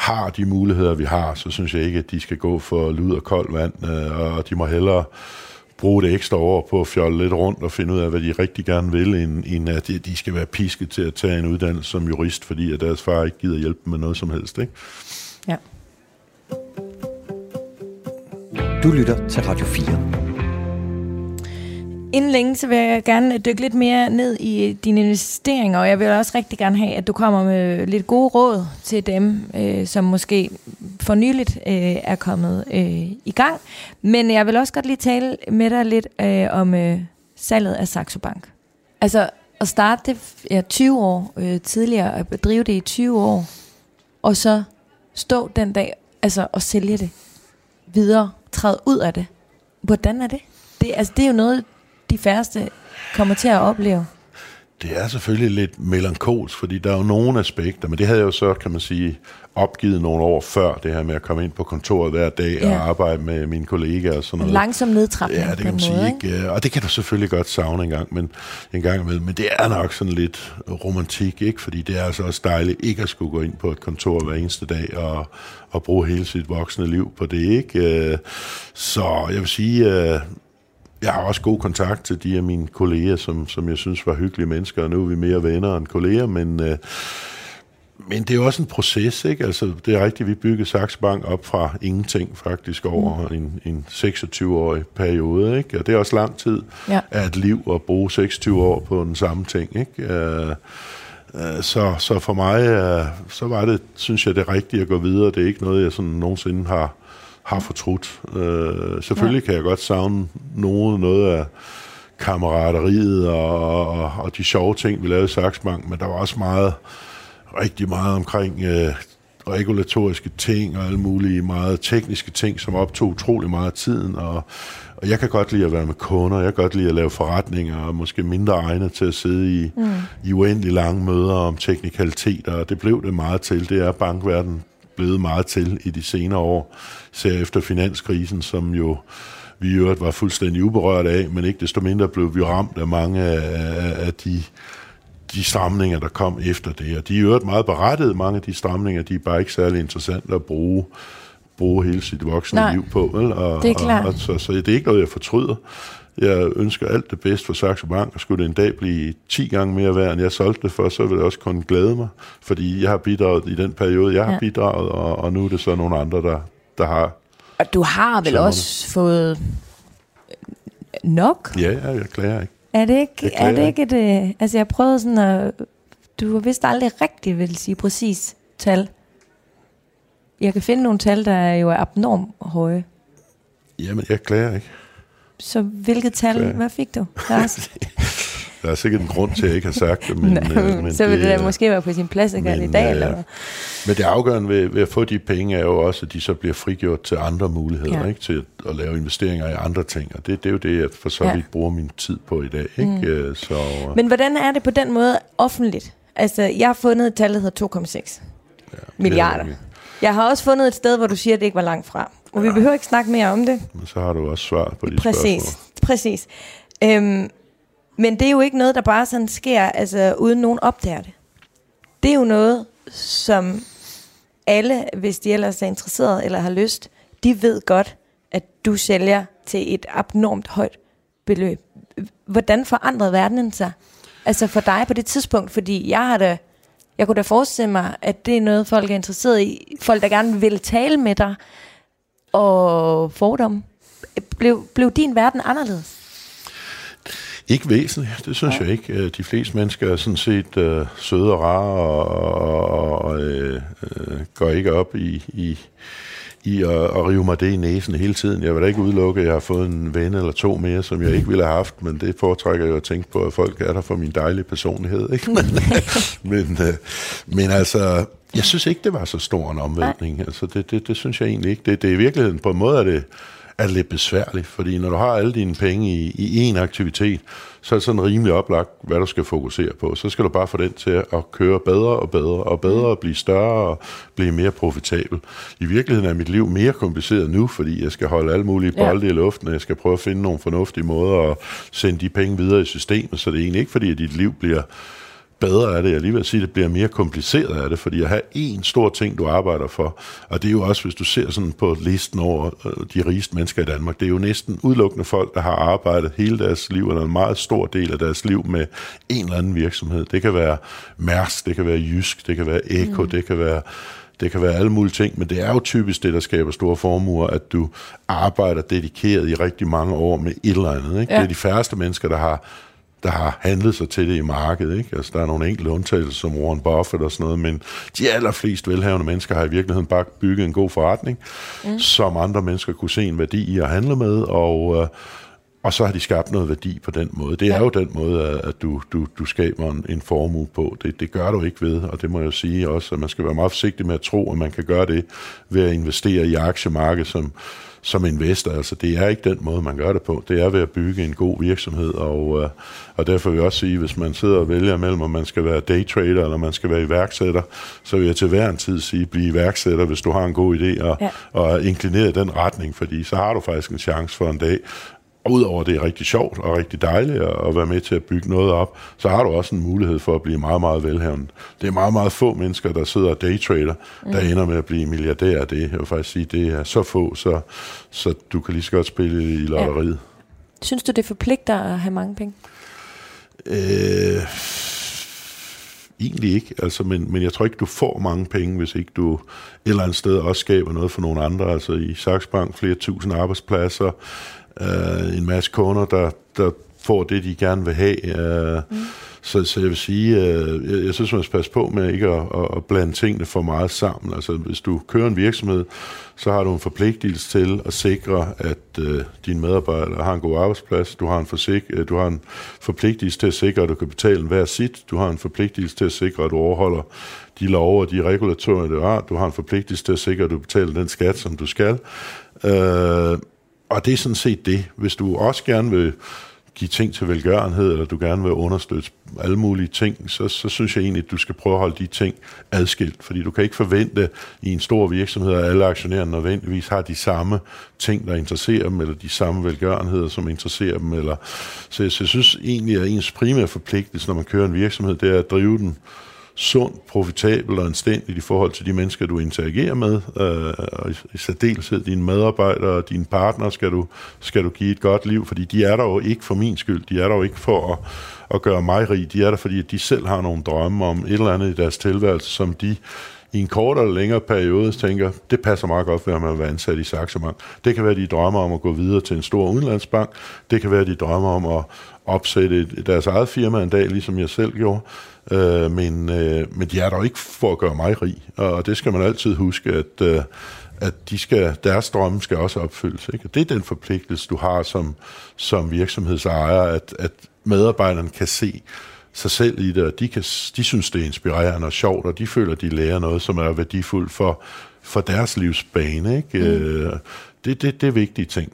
har de muligheder, vi har, så synes jeg ikke, at de skal gå for lud og koldt vand, øh, og de må hellere bruge det ekstra år på at fjolle lidt rundt og finde ud af, hvad de rigtig gerne vil, end, end at de skal være pisket til at tage en uddannelse som jurist, fordi at deres far ikke gider hjælpe dem med noget som helst. Ikke? Ja. Du lytter til Radio 4. Inden længe, så vil jeg gerne dykke lidt mere ned i dine investeringer, og jeg vil også rigtig gerne have, at du kommer med lidt gode råd til dem, øh, som måske for nyligt øh, er kommet øh, i gang. Men jeg vil også godt lige tale med dig lidt øh, om øh, salget af Saxo Bank. Altså at starte det ja, 20 år øh, tidligere, at drive det i 20 år, og så stå den dag altså, og sælge det videre, træde ud af det. Hvordan er det? Det, altså, det er jo noget, de færreste kommer til at opleve? Det er selvfølgelig lidt melankolsk, fordi der er jo nogle aspekter, men det havde jeg jo så, kan man sige, opgivet nogle år før, det her med at komme ind på kontoret hver dag ja. og arbejde med mine kollegaer og sådan noget. En langsom nedtrapning Ja, det kan man sige. Måde, ikke? Og det kan du selvfølgelig godt savne en gang, men, en gang imellem, men det er nok sådan lidt romantik, ikke? fordi det er altså også dejligt ikke at skulle gå ind på et kontor hver eneste dag og, og bruge hele sit voksne liv på det. ikke. Så jeg vil sige, jeg har også god kontakt til de af mine kolleger, som, som jeg synes var hyggelige mennesker, og nu er vi mere venner end kolleger, men, øh, men det er også en proces, ikke? Altså, det er rigtigt, vi byggede Saks Bank op fra ingenting faktisk over mm. en, en 26-årig periode, ikke? Og det er også lang tid ja. af et liv at bruge 26 år på den samme ting, ikke? Øh, øh, så, så for mig, øh, så var det, synes jeg, det rigtige at gå videre. Det er ikke noget, jeg sådan nogensinde har har fortrudt. Øh, selvfølgelig ja. kan jeg godt savne noget, noget af kammerateriet og, og, og de sjove ting, vi lavede i Saxbank, men der var også meget, rigtig meget omkring øh, regulatoriske ting og alle mulige meget tekniske ting, som optog utrolig meget af tiden, og, og jeg kan godt lide at være med kunder, jeg kan godt lide at lave forretninger, og måske mindre egnet til at sidde i, mm. i uendelig lange møder om teknikaliteter, og det blev det meget til. Det er bankverden blevet meget til i de senere år, ser efter finanskrisen, som jo vi i øvrigt var fuldstændig uberørt af, men ikke desto mindre blev vi ramt af mange af, af de, de stramninger, der kom efter det. Og de er øvrigt meget berettet, mange af de stramninger, de er bare ikke særlig interessante at bruge bruge hele sit voksne Nej, liv på. Vel? Og, det er klart. Og, og, så, så det er ikke noget, jeg fortryder. Jeg ønsker alt det bedste for Saxo Bank, og skulle det en dag blive 10 gange mere værd, end jeg solgte det for, så vil det også kun glæde mig, fordi jeg har bidraget i den periode, jeg har ja. bidraget, og, og nu er det så nogle andre, der, der har. Og du har vel også fået nok? Ja, ja, jeg klager ikke. Er det ikke, er det ikke et... Øh, altså, jeg prøvede sådan at... Du har vist aldrig rigtig vil sige præcis tal. Jeg kan finde nogle tal, der jo er abnormt høje. Jamen, jeg klager ikke. Så hvilket tal, Klar. hvad fik du, Lars? Der er sikkert en grund til, at jeg ikke har sagt det. Men, Nå, øh, men så vil det, det måske være på sin plads at i dag. Øh, eller hvad? Men det afgørende ved, ved at få de penge er jo også, at de så bliver frigjort til andre muligheder, ja. ikke? til at, at lave investeringer i andre ting. Og det, det er jo det, jeg for så vidt ja. bruger min tid på i dag. Ikke? Mm. Øh, så, men hvordan er det på den måde offentligt? Altså, jeg har fundet et tal, der hedder 2,6 ja, milliarder. Jeg har også fundet et sted, hvor du siger, at det ikke var langt fra. Og ja. vi behøver ikke snakke mere om det. Men så har du også svar på de præcis, spørgsmål. Præcis. Øhm, men det er jo ikke noget, der bare sådan sker, altså uden nogen opdager det. Det er jo noget, som alle, hvis de ellers er interesseret eller har lyst, de ved godt, at du sælger til et abnormt højt beløb. Hvordan forandrede verdenen sig? Altså for dig på det tidspunkt, fordi jeg har da, jeg kunne da forestille mig, at det er noget, folk er interesseret i. Folk, der gerne vil tale med dig, og fordom. Blev, blev din verden anderledes? Ikke væsentligt, det synes ja. jeg ikke. Øh, de fleste mennesker er sådan set uh, søde og rare og, og, og uh, går ikke op i, i, i at, at rive mig det i næsen hele tiden. Jeg vil da ikke udelukke, at jeg har fået en ven eller to mere, som jeg ikke ville have haft, men det foretrækker jeg at tænke på, at folk er der for min dejlige personlighed. Ikke? Men, men, uh, men altså, jeg synes ikke, det var så stor en omvæltning. Altså, det, det, det synes jeg egentlig ikke. Det, det er i virkeligheden på en måde, at det er lidt besværligt, fordi når du har alle dine penge i, i én aktivitet, så er det sådan rimelig oplagt, hvad du skal fokusere på. Så skal du bare få den til at køre bedre og bedre og bedre og blive større og blive mere profitabel. I virkeligheden er mit liv mere kompliceret nu, fordi jeg skal holde alle mulige bolde ja. i luften, og jeg skal prøve at finde nogle fornuftige måder at sende de penge videre i systemet, så det er egentlig ikke fordi, at dit liv bliver bedre af det. Jeg lige vil sige, at det bliver mere kompliceret af det, fordi at have én stor ting, du arbejder for, og det er jo også, hvis du ser sådan på listen over øh, de rigeste mennesker i Danmark, det er jo næsten udelukkende folk, der har arbejdet hele deres liv, eller en meget stor del af deres liv med en eller anden virksomhed. Det kan være Mærsk, det kan være Jysk, det kan være Eko, mm. det kan være det kan være alle mulige ting, men det er jo typisk det, der skaber store formuer, at du arbejder dedikeret i rigtig mange år med et eller andet. Ikke? Ja. Det er de færreste mennesker, der har der har handlet sig til det i markedet. Ikke? Altså, der er nogle enkelte undtagelser som Warren Buffett og sådan noget, men de allerflest velhavende mennesker har i virkeligheden bare bygget en god forretning, mm. som andre mennesker kunne se en værdi i at handle med, og, øh, og så har de skabt noget værdi på den måde. Det er ja. jo den måde, at du, du, du skaber en, en formue på. Det, det gør du ikke ved, og det må jeg sige også, at man skal være meget forsigtig med at tro, at man kan gøre det ved at investere i aktiemarkedet, som som investor. Altså, det er ikke den måde, man gør det på. Det er ved at bygge en god virksomhed, og, øh, og derfor vil jeg også sige, hvis man sidder og vælger mellem, om man skal være daytrader, eller man skal være iværksætter, så vil jeg til hver en tid sige, bliv iværksætter, hvis du har en god idé, og, ja. og inklinere den retning, fordi så har du faktisk en chance for en dag og udover det er rigtig sjovt og rigtig dejligt at være med til at bygge noget op, så har du også en mulighed for at blive meget, meget velhavende. Det er meget, meget få mennesker, der sidder og daytrader, mm. der ender med at blive milliardær. Det, jeg vil faktisk sige, det er så få, så, så du kan lige så godt spille i lotteriet. Ja. Synes du, det forpligter at have mange penge? Øh, egentlig ikke, altså, men, men jeg tror ikke, du får mange penge, hvis ikke du et eller andet sted også skaber noget for nogle andre. Altså i Saxbank flere tusind arbejdspladser, øh, en masse kunder, der, der får det, de gerne vil have. Øh, mm. så, så jeg vil sige, øh, jeg, jeg synes, man skal passe på med ikke at, at, at blande tingene for meget sammen. Altså, hvis du kører en virksomhed, så har du en forpligtelse til at sikre, at øh, dine medarbejdere har en god arbejdsplads. Du har en, forsik, øh, du har en forpligtelse til at sikre, at du kan betale hver sit. Du har en forpligtelse til at sikre, at du overholder de love og de regulatorer, du har. Du har en forpligtelse til at sikre, at du betaler den skat, som du skal. Øh, og det er sådan set det. Hvis du også gerne vil give ting til velgørenhed, eller du gerne vil understøtte alle mulige ting, så, så synes jeg egentlig, at du skal prøve at holde de ting adskilt. Fordi du kan ikke forvente i en stor virksomhed, at alle aktionærer nødvendigvis har de samme ting, der interesserer dem, eller de samme velgørenheder, som interesserer dem. Eller, så, så jeg synes egentlig, at ens primære forpligtelse, når man kører en virksomhed, det er at drive den sund, profitabel og anstændigt i forhold til de mennesker, du interagerer med, øh, og i særdeleshed dine medarbejdere og dine partner, skal du, skal du give et godt liv, fordi de er der jo ikke for min skyld, de er der jo ikke for at, at gøre mig rig, de er der, fordi de selv har nogle drømme om et eller andet i deres tilværelse, som de i en kortere eller længere periode tænker, det passer meget godt ved, at man vil være ansat i Saxo Bank. Det kan være, at de drømmer om at gå videre til en stor udenlandsbank. Det kan være, at de drømmer om at opsætte deres eget firma en dag, ligesom jeg selv gjorde. Øh, men, øh, men de er der ikke for at gøre mig rig, og det skal man altid huske, at, øh, at de skal, deres drømme skal også opfyldes. Ikke? det er den forpligtelse, du har som, som virksomhedsejer, at, at medarbejderne kan se sig selv i det, og de, kan, de synes, det er inspirerende og sjovt, og de føler, de lærer noget, som er værdifuldt for, for deres livsbane. Ikke? Mm. Øh, det, det, det er vigtige ting.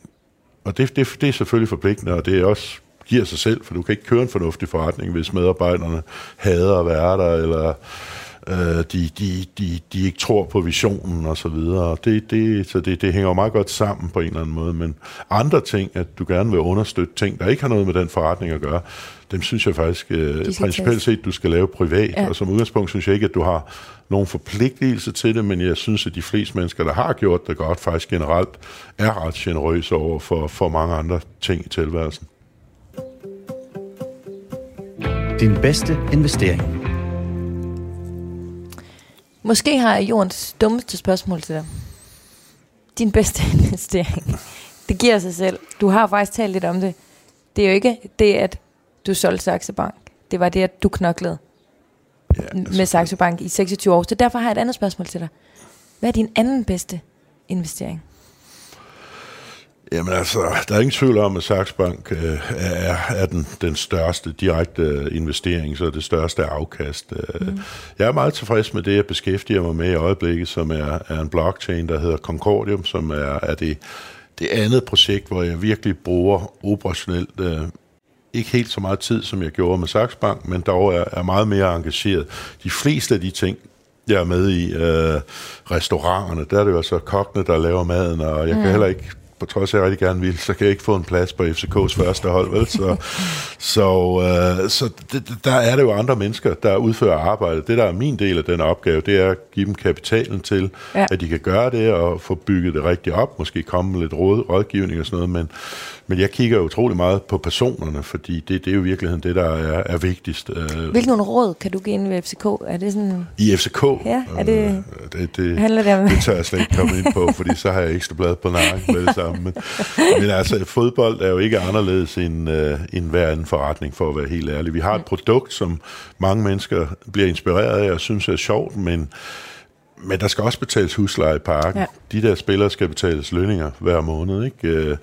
Og det, det, det er selvfølgelig forpligtende, og det er også giver sig selv, for du kan ikke køre en fornuftig forretning, hvis medarbejderne hader at være der, eller øh, de, de, de, de ikke tror på visionen og så videre. Det, det, så det, det hænger jo meget godt sammen på en eller anden måde, men andre ting, at du gerne vil understøtte ting, der ikke har noget med den forretning at gøre, dem synes jeg faktisk øh, principielt set, du skal lave privat, ja. og som udgangspunkt synes jeg ikke, at du har nogen forpligtelse til det, men jeg synes, at de fleste mennesker, der har gjort det godt, faktisk generelt er ret generøse over for, for mange andre ting i tilværelsen. Din bedste investering. Måske har jeg jordens dummeste spørgsmål til dig. Din bedste investering. Det giver sig selv. Du har faktisk talt lidt om det. Det er jo ikke det, at du solgte Saxo Bank. Det var det, at du knoklede ja, altså, med Saxo Bank i 26 år. Så derfor har jeg et andet spørgsmål til dig. Hvad er din anden bedste investering? Jamen altså, der er ingen tvivl om, at Saxo Bank øh, er, er den, den største direkte investering, så det største afkast. Øh. Mm. Jeg er meget tilfreds med det, jeg beskæftiger mig med i øjeblikket, som er, er en blockchain, der hedder Concordium, som er, er det, det andet projekt, hvor jeg virkelig bruger operationelt øh, ikke helt så meget tid, som jeg gjorde med Saxo Bank, men dog er, er meget mere engageret. De fleste af de ting, jeg er med i, øh, restauranterne, der er det jo altså kokkene, der laver maden, og jeg mm. kan heller ikke på trods af, at jeg rigtig gerne vil, så kan jeg ikke få en plads på FCK's første hold, vel? Så, så, øh, så det, der er det jo andre mennesker, der udfører arbejdet. Det, der er min del af den opgave, det er at give dem kapitalen til, ja. at de kan gøre det og få bygget det rigtigt op, måske komme med lidt råd, rådgivning og sådan noget, men, men jeg kigger utrolig meget på personerne, fordi det, det er jo i virkeligheden det, der er, er vigtigst. Øh. Hvilke råd kan du give ind ved FCK? Er det sådan... I FCK? Ja, er det... Øh, det, det, handler det, om... det tør jeg slet ikke komme ind på, fordi så har jeg ekstra blad på nakken med det samme. Men, men altså, fodbold er jo ikke anderledes end, uh, end hver anden forretning, for at være helt ærlig. Vi har et produkt, som mange mennesker bliver inspireret af og synes er sjovt, men men der skal også betales husleje i parken. Ja. De der spillere skal betales lønninger hver måned. Ikke?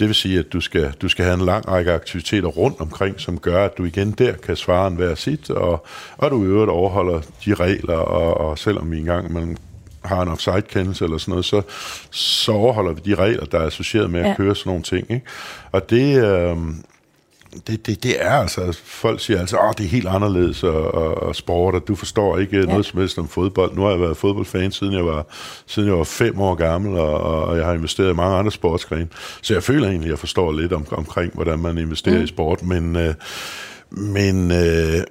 Det vil sige, at du skal, du skal have en lang række aktiviteter rundt omkring, som gør, at du igen der kan svare en hver sit, og, og du i øvrigt overholder de regler, og, og selvom vi engang man har en offside-kendelse eller sådan noget, så, så overholder vi de regler, der er associeret med at ja. køre sådan nogle ting. Ikke? Og det, øh, det, det, det er altså, folk siger altså, at det er helt anderledes at, at, at sport, og du forstår ikke ja. noget som helst om fodbold. Nu har jeg været fodboldfan, siden jeg var, siden jeg var fem år gammel, og, og jeg har investeret i mange andre sportsgrene. Så jeg føler egentlig, at jeg forstår lidt om, omkring, hvordan man investerer mm. i sport, men, øh, men, øh,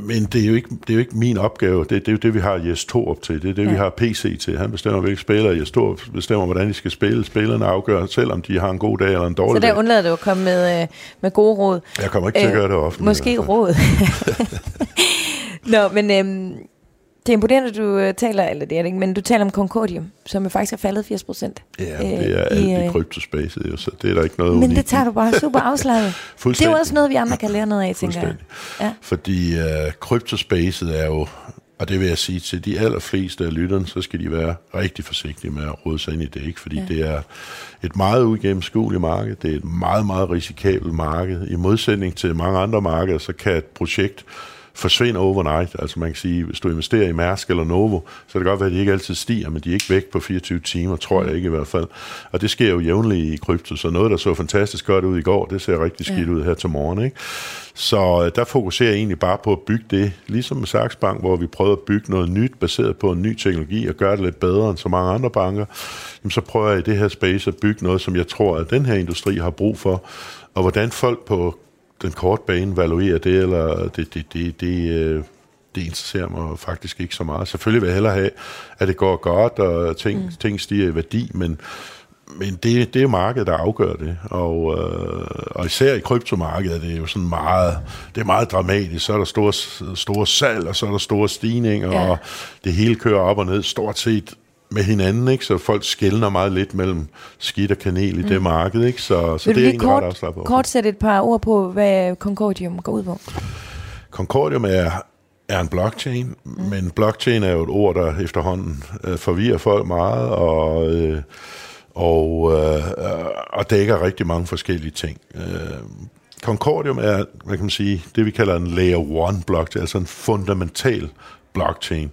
men det er, jo ikke, det er jo ikke min opgave. Det, det er jo det, vi har Jes Torup til. Det er det, ja. vi har PC til. Han bestemmer, hvilke spillere Jes Torup bestemmer, hvordan de skal spille. Spillerne afgør selv, om de har en god dag eller en dårlig dag. Så der undlader du at komme med, øh, med gode råd. Jeg kommer ikke til at gøre det ofte. Måske altså. råd. Nå, men øhm, det er imponerende, at du øh, taler, eller det er det ikke, men du taler om Concordium, som jo faktisk har faldet 80 procent. Ja, det er øh, alt i, i kryptospacet, jo, så det er der ikke noget Men unikt. det tager du bare super afslaget. det er jo også noget, vi andre kan lære noget af, tænker jeg. Ja. Fordi uh, kryptospacet er jo, og det vil jeg sige til de allerfleste af lytterne, så skal de være rigtig forsigtige med at råde sig ind i det, ikke? fordi ja. det er et meget uigennemskueligt marked, det er et meget, meget risikabelt marked. I modsætning til mange andre markeder, så kan et projekt forsvinder overnight. Altså man kan sige, hvis du investerer i Mærsk eller Novo, så kan det godt være, at de ikke altid stiger, men de er ikke væk på 24 timer, tror jeg ikke i hvert fald. Og det sker jo jævnligt i krypto, så noget, der så fantastisk godt ud i går, det ser rigtig skidt ja. ud her til morgen. Ikke? Så øh, der fokuserer jeg egentlig bare på at bygge det, ligesom med Saks Bank, hvor vi prøver at bygge noget nyt, baseret på en ny teknologi, og gøre det lidt bedre end så mange andre banker. Jamen, så prøver jeg i det her space at bygge noget, som jeg tror, at den her industri har brug for, og hvordan folk på den korte bane valuere det, eller det, det, det, det, øh, det interesserer mig faktisk ikke så meget. Selvfølgelig vil jeg hellere have, at det går godt, og ting, mm. ting stiger i værdi, men, men det, det er markedet, der afgør det. Og, øh, og især i kryptomarkedet det er jo sådan meget, det er meget dramatisk. Så er der store, store salg, og så er der store stigninger, ja. og det hele kører op og ned stort set med hinanden, ikke? så folk skældner meget lidt mellem skidt og kanel i mm. det marked. Ikke? Så, så Vil det er egentlig kort, ret kort sætte et par ord på, hvad Concordium går ud på? Concordium er, er en blockchain, mm. men blockchain er jo et ord, der efterhånden øh, forvirrer folk meget, og, øh, og, øh, og dækker rigtig mange forskellige ting. Øh, Concordium er, hvad kan man sige, det vi kalder en layer 1 blockchain, altså en fundamental blockchain,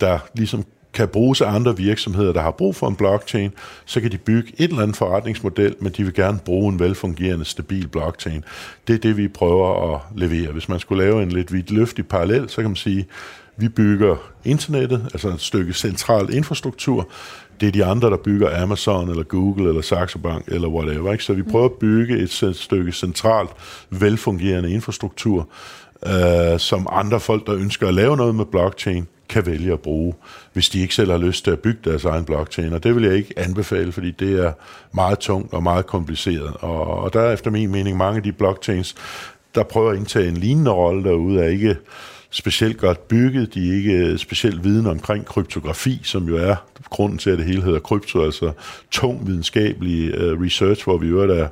der ligesom kan bruges af andre virksomheder, der har brug for en blockchain, så kan de bygge et eller andet forretningsmodel, men de vil gerne bruge en velfungerende, stabil blockchain. Det er det, vi prøver at levere. Hvis man skulle lave en lidt vidt løftig parallel, så kan man sige, vi bygger internettet, altså et stykke central infrastruktur. Det er de andre, der bygger Amazon, eller Google, eller Saxo Bank, eller whatever. Ikke? Så vi prøver at bygge et stykke centralt, velfungerende infrastruktur, øh, som andre folk, der ønsker at lave noget med blockchain, kan vælge at bruge, hvis de ikke selv har lyst til at bygge deres egen blockchain. Og det vil jeg ikke anbefale, fordi det er meget tungt og meget kompliceret. Og, og der er efter min mening mange af de blockchains, der prøver at indtage en lignende rolle derude, er ikke specielt godt bygget, de er ikke specielt viden omkring kryptografi, som jo er grunden til, at det hele hedder krypto, altså tung videnskabelig øh, research, hvor vi jo er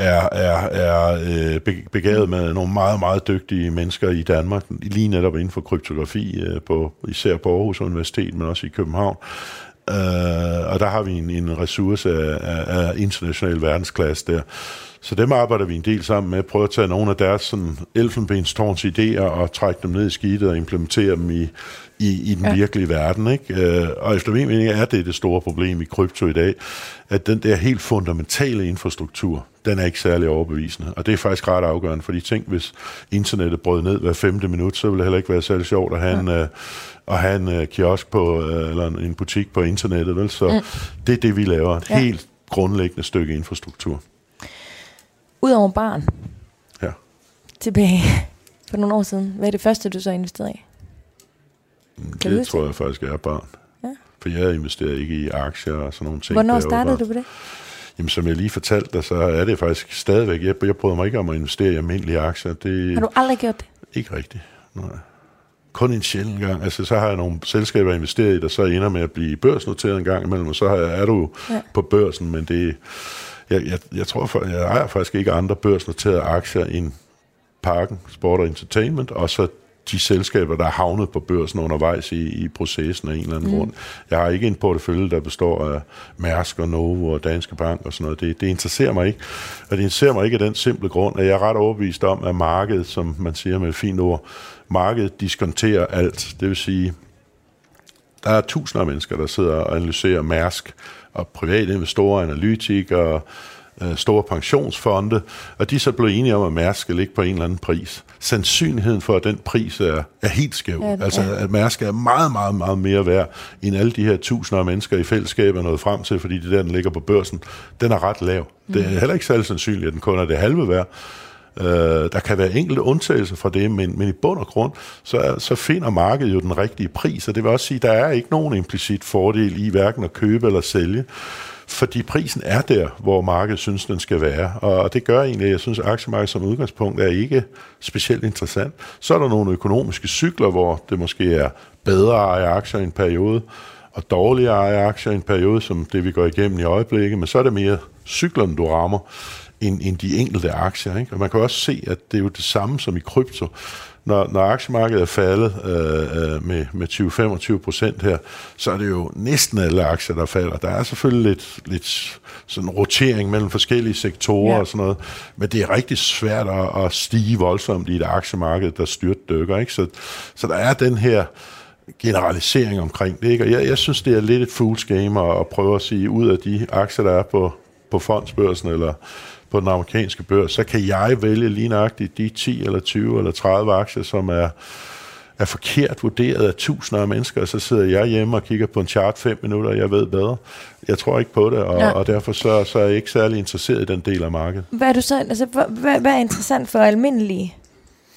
er, er, er øh, begavet med nogle meget, meget dygtige mennesker i Danmark, lige netop inden for kryptografi, øh, på, især på Aarhus Universitet, men også i København. Uh, og der har vi en, en ressource af, af, af international verdensklasse der. Så dem arbejder vi en del sammen med, prøve at tage nogle af deres sådan, elfenbenstårns idéer og trække dem ned i skidtet og implementere dem i, i, i den ja. virkelige verden. Ikke? Øh, og efter min mening er det det store problem i krypto i dag, at den der helt fundamentale infrastruktur, den er ikke særlig overbevisende. Og det er faktisk ret afgørende, fordi tænk, hvis internettet brød ned hver femte minut, så ville det heller ikke være særlig sjovt at have ja. en, uh, at have en uh, kiosk på, uh, eller en butik på internettet. Vel? Så mm. det er det, vi laver. Et ja. helt grundlæggende stykke infrastruktur. Udover barn, ja. tilbage for nogle år siden, hvad er det første, du så investerede i? Kan det tror jeg faktisk er barn. Ja. For jeg investerer ikke i aktier og sådan nogle ting. Hvornår startede du på det? Jamen, som jeg lige fortalte dig, så er det faktisk stadigvæk... Jeg, jeg bryder mig ikke om at investere i almindelige aktier. Det, har du aldrig gjort det? Ikke rigtigt, nej. Kun en sjældent gang. Altså, så har jeg nogle selskaber investeret i, der så ender med at blive børsnoteret en gang imellem, og så er du ja. på børsen, men det... Jeg, jeg, jeg tror, for, jeg ejer faktisk ikke andre børsnoterede aktier end Parken, Sport og Entertainment, og så de selskaber, der er havnet på børsen undervejs i, i processen af en eller anden mm. grund. Jeg har ikke en portefølje, der består af Mærsk og Novo og Danske Bank og sådan noget. Det, det interesserer mig ikke. Og det interesserer mig ikke af den simple grund, at jeg er ret overbevist om, at markedet, som man siger med et fint ord, markedet diskonterer alt. Det vil sige, der er tusinder af mennesker, der sidder og analyserer Mærsk, og private investorer, analytikere, øh, store pensionsfonde, og de så blevet enige om, at Mærsk skal ligge på en eller anden pris. Sandsynligheden for, at den pris er, er helt skæv. Ja, altså, at Mærsk er meget, meget, meget mere værd, end alle de her tusinder af mennesker i fællesskab er nået frem til, fordi det der, den ligger på børsen, den er ret lav. Mm. Det er heller ikke særlig sandsynligt, at den kun er det halve værd. Uh, der kan være enkelte undtagelser fra det, men, men i bund og grund, så, så finder markedet jo den rigtige pris, og det vil også sige, at der er ikke nogen implicit fordel i hverken at købe eller sælge fordi prisen er der, hvor markedet synes, den skal være. Og det gør egentlig, at jeg synes, at aktiemarkedet som udgangspunkt er ikke specielt interessant. Så er der nogle økonomiske cykler, hvor det måske er bedre at eje aktier i en periode, og dårligere at eje aktier i en periode, som det vi går igennem i øjeblikket, men så er det mere cyklerne, du rammer, end, end de enkelte aktier. Ikke? Og man kan også se, at det er jo det samme som i krypto når, når aktiemarkedet er faldet øh, øh med, med 20-25 procent her, så er det jo næsten alle aktier, der falder. Der er selvfølgelig lidt, lidt sådan rotering mellem forskellige sektorer ja. og sådan noget, men det er rigtig svært at, at stige voldsomt i et aktiemarked, der styrt dykker. Ikke? Så, så der er den her generalisering omkring det. Ikke? Og jeg, jeg synes, det er lidt et fool's game at, at prøve at sige, ud af de aktier, der er på, på fondsbørsen eller på den amerikanske børs, så kan jeg vælge lige nøjagtigt de 10 eller 20 eller 30 aktier, som er, er forkert vurderet af tusinder af mennesker, og så sidder jeg hjemme og kigger på en chart fem minutter, og jeg ved bedre. Jeg tror ikke på det, og, ja. og derfor så, så er jeg ikke særlig interesseret i den del af markedet. Hvad er, du så, altså, hvad, hvad er interessant for almindelige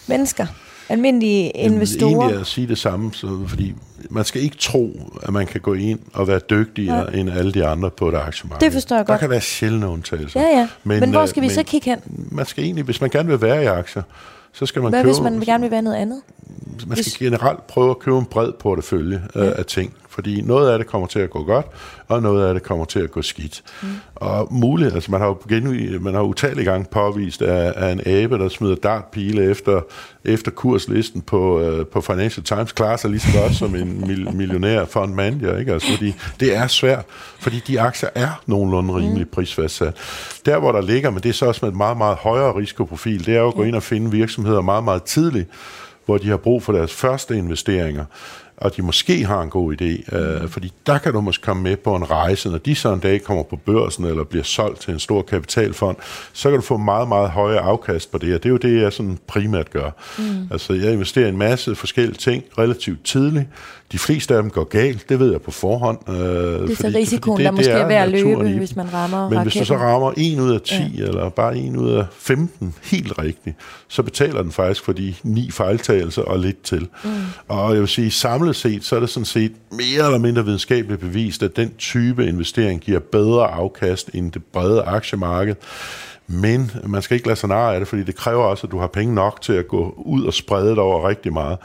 mennesker? Almindelige investorer. Egentlig at sige det samme, så, fordi man skal ikke tro, at man kan gå ind og være dygtigere ja. end alle de andre på et aktiemarked. Det forstår jeg Der godt. kan være sjældne undtagelser. Ja, ja. Men, men hvor øh, skal vi så kigge hen? Man skal egentlig, hvis man gerne vil være i aktier, så skal man Hvad købe... hvis man gerne vil være noget andet? man hvis- skal generelt prøve at købe en bred portefølje ja. af ting. Fordi noget af det kommer til at gå godt, og noget af det kommer til at gå skidt. Mm. Og muligt, altså man har jo genvi- man har utallige gange påvist af, af en abe, der smider dartpile efter, efter kurslisten på, øh, på Financial Times, klarer sig lige så godt som en mil, millionær fond manager, ikke? Altså, fordi det er svært, fordi de aktier er nogenlunde rimelig prisfastsat. Der, hvor der ligger, men det er så også med et meget, meget højere risikoprofil, det er jo at gå ind og finde virksomheder meget, meget tidligt, hvor de har brug for deres første investeringer, og de måske har en god idé, øh, fordi der kan du måske komme med på en rejse, når de så en dag kommer på børsen eller bliver solgt til en stor kapitalfond, så kan du få meget, meget høje afkast på det, og det er jo det, jeg sådan primært gør. Mm. Altså, jeg investerer i en masse forskellige ting relativt tidligt. De fleste af dem går galt, det ved jeg på forhånd. Øh, Det er så risikoen, der måske er ved at løbe, hvis man rammer Men hvis du så raketten. rammer 1 ud af 10, ja. eller bare 1 ud af 15 helt rigtigt, så betaler den faktisk for de ni fejltagelser og lidt til. Mm. Og jeg vil sige, samlet set, så er det sådan set mere eller mindre videnskabeligt bevist, at den type investering giver bedre afkast end det brede aktiemarked. Men man skal ikke lade sig narre af det, fordi det kræver også, at du har penge nok til at gå ud og sprede det over rigtig meget.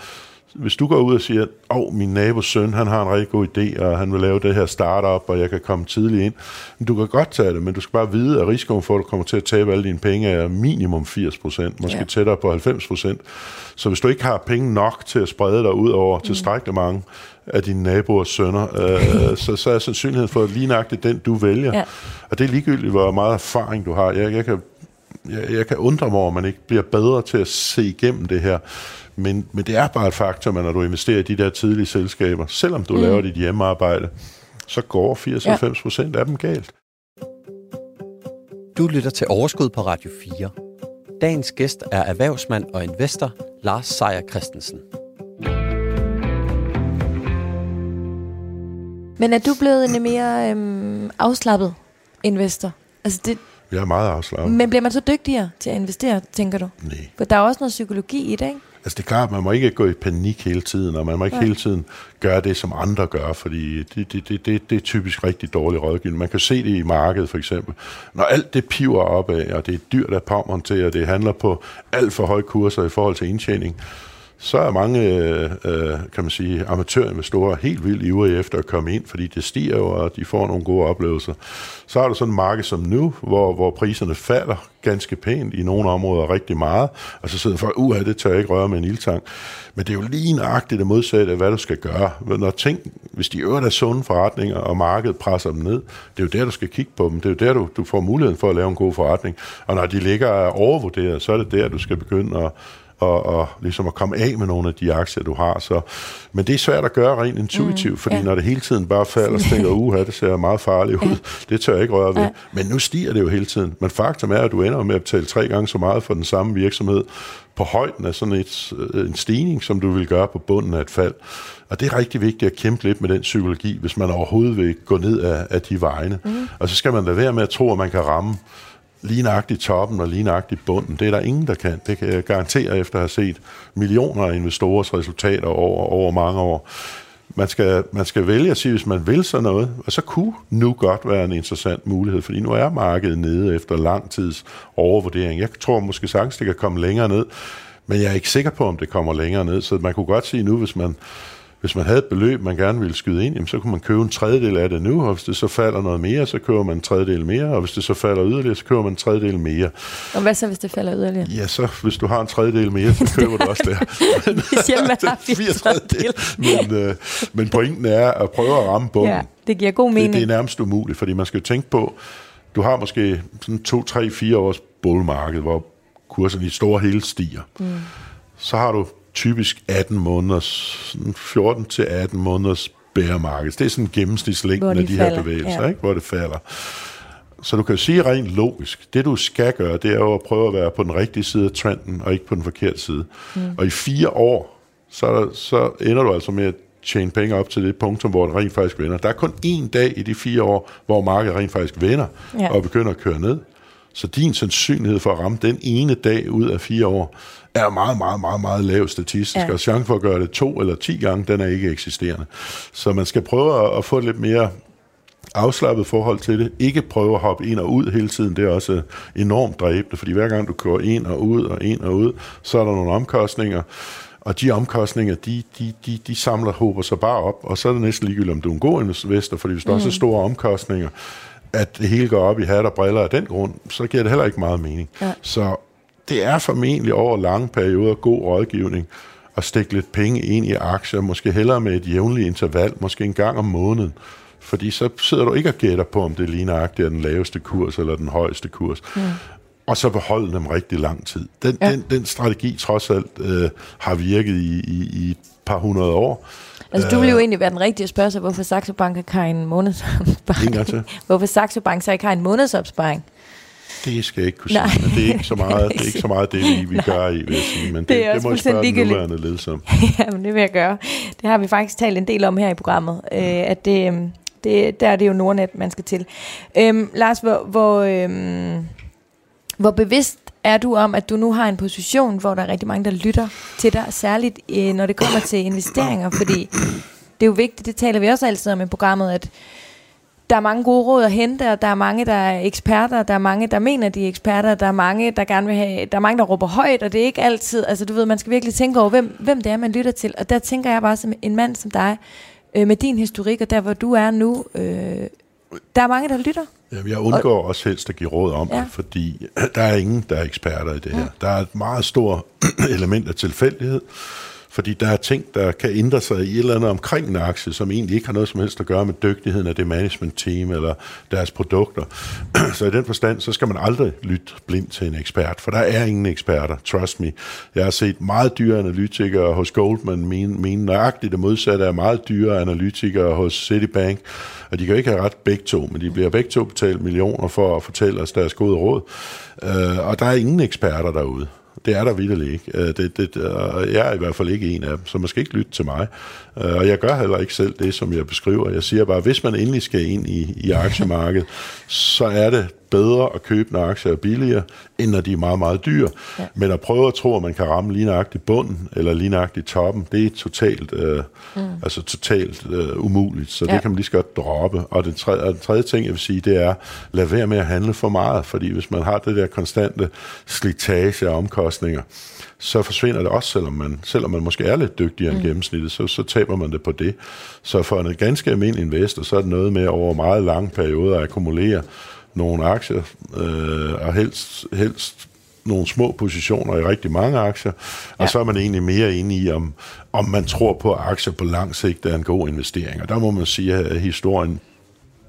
Hvis du går ud og siger, at oh, min nabos søn han har en rigtig god idé, og han vil lave det her startup, og jeg kan komme tidligt ind. Men du kan godt tage det, men du skal bare vide, at risikoen for, at du kommer til at tabe alle dine penge, er minimum 80 procent, måske Ja. tættere på 90 procent. Så hvis du ikke har penge nok til at sprede dig ud over tilstrækkeligt mange af dine naboers sønner, øh, så, så er sandsynligheden for at lige nøjagtigt den, du vælger. Ja. Og det er ligegyldigt, hvor meget erfaring du har. Jeg, jeg kan jeg, jeg kan undre mig over, at man ikke bliver bedre til at se igennem det her. Men, men det er bare et faktum, at når du investerer i de der tidlige selskaber, selvom du mm. laver dit hjemmearbejde, så går 80-90 procent af dem galt. Du lytter til Overskud på Radio 4. Dagens gæst er erhvervsmand og investor Lars Seier Christensen. Men er du blevet en mere øhm, afslappet investor? Altså det, Jeg er meget afslappet. men bliver man så dygtigere til at investere, tænker du? Nej. For der er også noget psykologi i det, ikke? Altså det er klart, man må ikke gå i panik hele tiden, og man må ikke Nej. hele tiden gøre det, som andre gør, fordi det, det, det, det, det er typisk rigtig dårlig rådgivning. Man kan se det i markedet for eksempel. Når alt det piver opad, og det er dyrt at påmontere, og det handler på alt for høje kurser i forhold til indtjening, så er mange øh, øh, kan man sige, amatørinvestorer helt vildt ivrige efter at komme ind, fordi det stiger jo, og de får nogle gode oplevelser. Så har du sådan et marked som nu, hvor, hvor priserne falder ganske pænt, i nogle områder rigtig meget, og så sidder folk, uha, det tør jeg ikke røre med en ildtang. Men det er jo lige nøjagtigt det modsatte af, hvad du skal gøre. Når ting, hvis de øvrigt er sunde forretninger, og markedet presser dem ned, det er jo der, du skal kigge på dem. Det er jo der, du, du får muligheden for at lave en god forretning. Og når de ligger overvurderet, så er det der, du skal begynde at og, og ligesom at komme af med nogle af de aktier, du har. Så, men det er svært at gøre rent intuitivt, mm, fordi ja. når det hele tiden bare falder, så tænker uha, det ser meget farligt ud. Det tør jeg ikke røre ved. Ja. Men nu stiger det jo hele tiden. Men faktum er, at du ender med at betale tre gange så meget for den samme virksomhed på højden af sådan et, øh, en stigning, som du vil gøre på bunden af et fald. Og det er rigtig vigtigt at kæmpe lidt med den psykologi, hvis man overhovedet vil gå ned af, af de vegne. Mm. Og så skal man lade være med at tro, at man kan ramme lige nøjagtigt toppen og lige nøjagtigt bunden. Det er der ingen, der kan. Det kan jeg garantere efter at have set millioner af investorers resultater over, over mange år. Man skal, man skal vælge at sige, hvis man vil sådan noget, og så kunne nu godt være en interessant mulighed, fordi nu er markedet nede efter lang tids overvurdering. Jeg tror måske sagtens, det kan komme længere ned, men jeg er ikke sikker på, om det kommer længere ned, så man kunne godt sige nu, hvis man hvis man havde et beløb, man gerne ville skyde ind, jamen, så kunne man købe en tredjedel af det nu, og hvis det så falder noget mere, så køber man en tredjedel mere, og hvis det så falder yderligere, så køber man en tredjedel mere. Og hvad så, hvis det falder yderligere? Ja, så hvis du har en tredjedel mere, så køber du også der. Hvis jeg har fire men, øh, men pointen er at prøve at ramme bunden. Ja, det giver god mening. Det, det er nærmest umuligt, fordi man skal jo tænke på, du har måske sådan to, tre, fire års bullmarked, hvor kurserne i store hele stiger. Mm. Så har du typisk 18 måneders, sådan 14 til 18 måneders bæremarked. Det er sådan gennemsnitslængden de af de her falder, bevægelser, ja. ikke? hvor det falder. Så du kan jo sige rent logisk, det du skal gøre, det er jo at prøve at være på den rigtige side af trenden, og ikke på den forkerte side. Mm. Og i fire år, så, der, så ender du altså med at tjene penge op til det punktum, hvor det rent faktisk vender. Der er kun én dag i de fire år, hvor markedet rent faktisk vender Ja. og begynder at køre ned. Så din sandsynlighed for at ramme den ene dag ud af fire år, er meget, meget, meget, meget lav statistisk, ja. og chancen for at gøre det to eller ti gange, den er ikke eksisterende. Så man skal prøve at, få lidt mere afslappet forhold til det. Ikke prøve at hoppe ind og ud hele tiden. Det er også enormt dræbende, fordi hver gang du går ind og ud og ind og ud, så er der nogle omkostninger. Og de omkostninger, de, de, de, de samler håber sig bare op, og så er det næsten ligegyldigt, om du er en god investor, fordi hvis der mm. også er store omkostninger, at det hele går op i hat og briller af den grund, så giver det heller ikke meget mening. Ja. Så det er formentlig over lange perioder god rådgivning at stikke lidt penge ind i aktier, måske hellere med et jævnligt interval, måske en gang om måneden. Fordi så sidder du ikke og gætter på, om det ligner er den laveste kurs eller den højeste kurs. Mm. Og så beholde dem rigtig lang tid. Den, ja. den, den strategi trods alt øh, har virket i, i, i et par hundrede år. Altså, du ville jo egentlig være den rigtige at spørge sig, hvorfor Saxo Bank ikke har en månedsopsparing. hvorfor Saxo Bank så ikke har en månedsopsparing. Det skal jeg ikke kunne sige, men det er ikke så meget det, er ikke så meget det vi, vi gør i, vil jeg sige. Men det, det, det må jeg spørge den nuværende ledelse om. ja, men det vil jeg gøre. Det har vi faktisk talt en del om her i programmet, øh, at det, øhm, det, der er det jo Nordnet, man skal til. Øhm, Lars, hvor, hvor, øhm, hvor bevidst er du om, at du nu har en position, hvor der er rigtig mange, der lytter til dig, særligt øh, når det kommer til investeringer, fordi det er jo vigtigt, det taler vi også altid om i programmet, at der er mange gode råd at hente, og der er mange, der er eksperter, der er mange, der mener, de er eksperter, der er mange, der gerne vil have, der er mange, der råber højt, og det er ikke altid, altså du ved, man skal virkelig tænke over, hvem, hvem det er, man lytter til, og der tænker jeg bare som en mand som dig, øh, med din historik, og der hvor du er nu, øh, der er mange, der lytter. Jamen, jeg undgår og, også helst at give råd om ja. det, fordi der er ingen, der er eksperter i det her. Ja. Der er et meget stort element af tilfældighed, fordi der er ting, der kan ændre sig i et eller andet omkring en aktie, som egentlig ikke har noget som helst at gøre med dygtigheden af det management team eller deres produkter. Så i den forstand, så skal man aldrig lytte blindt til en ekspert, for der er ingen eksperter, trust me. Jeg har set meget dyre analytikere hos Goldman, mene, nøjagtigt det modsatte af meget dyre analytikere hos Citibank, og de kan ikke have ret begge to, men de bliver begge to betalt millioner for at fortælle os deres gode råd. Uh, og der er ingen eksperter derude. Det er der vidderligt ikke. Øh, det, det, jeg er i hvert fald ikke en af dem, så man skal ikke lytte til mig. Øh, og jeg gør heller ikke selv det, som jeg beskriver. Jeg siger bare, hvis man endelig skal ind i, i aktiemarkedet, så er det bedre at købe, når aktier er billigere, end når de er meget, meget dyre. Ja. Men at prøve at tro, at man kan ramme lige nøjagtigt bunden, eller lige nøjagtigt toppen, det er totalt, øh, mm. altså totalt øh, umuligt. Så ja. det kan man lige så godt droppe. Og den, tredje, og den tredje ting, jeg vil sige, det er, lad være med at handle for meget, fordi hvis man har det der konstante slitage af omkostninger, så forsvinder det også, selvom man, selvom man måske er lidt dygtigere end mm. gennemsnittet, så, så taber man det på det. Så for en ganske almindelig investor, så er det noget med over meget lange perioder at akkumulere nogle aktier, øh, og helst, helst nogle små positioner i rigtig mange aktier, ja. og så er man egentlig mere inde i, om, om man tror på, at aktier på lang sigt er en god investering. Og der må man sige, at historien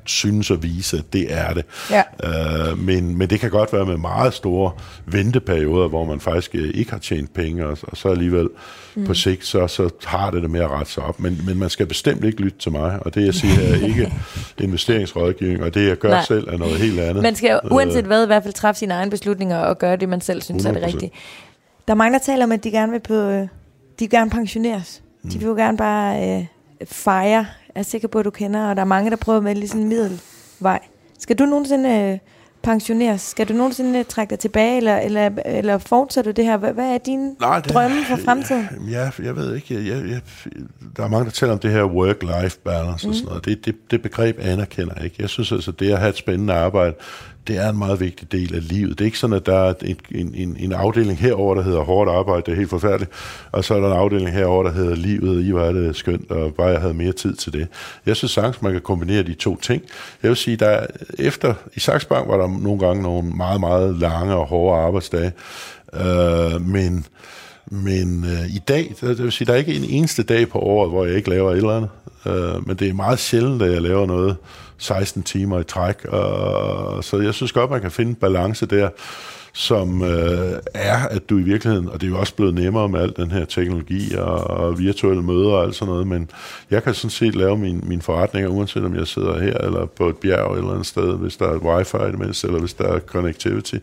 synes at vise, at det er det. Ja. Øh, men, men det kan godt være med meget store venteperioder, hvor man faktisk øh, ikke har tjent penge, og, og så alligevel mm. på sigt, så, så har det det med at rette sig op. Men, men man skal bestemt ikke lytte til mig, og det jeg siger er ikke investeringsrådgivning, og det jeg gør Nej. selv er noget helt andet. Man skal uanset hvad i hvert fald træffe sine egne beslutninger og gøre det, man selv synes 100%. er det rigtige. Der er mange, der taler om, at de gerne vil på, øh, de vil gerne pensioneres. Mm. De vil jo gerne bare øh, fejre er sikker på, at du kender, og der er mange, der prøver med lige sådan en middelvej. Skal du nogensinde øh, pensioneres? Skal du nogensinde trække dig tilbage, eller, eller, eller fortsætter du det her? Hvad, hvad er dine Nej, det, drømme for fremtiden? Ja, jeg ved ikke. Jeg, jeg, jeg, der er mange, der taler om det her work-life balance mm. og sådan noget. Det, det, det begreb anerkender jeg ikke. Jeg synes altså, det at have et spændende arbejde, det er en meget vigtig del af livet. Det er ikke sådan, at der er en, en, en afdeling herover der hedder hårdt arbejde, det er helt forfærdeligt, og så er der en afdeling herover der hedder livet, i hvor er det skønt, og bare jeg havde mere tid til det. Jeg synes sagtens, man kan kombinere de to ting. Jeg vil sige, der efter, i Saxbank var der nogle gange nogle meget, meget lange og hårde arbejdsdage, øh, men men øh, i dag, det vil sige, der er ikke en eneste dag på året, hvor jeg ikke laver et eller andet. Øh, men det er meget sjældent, at jeg laver noget 16 timer i træk. Og, så jeg synes godt, man kan finde en balance der. som øh, er, at du i virkeligheden, og det er jo også blevet nemmere med al den her teknologi og, og virtuelle møder og alt sådan noget, men jeg kan sådan set lave min, min forretninger, uanset om jeg sidder her eller på et bjerg eller et sted, hvis der er wifi i det mindste, eller hvis der er connectivity.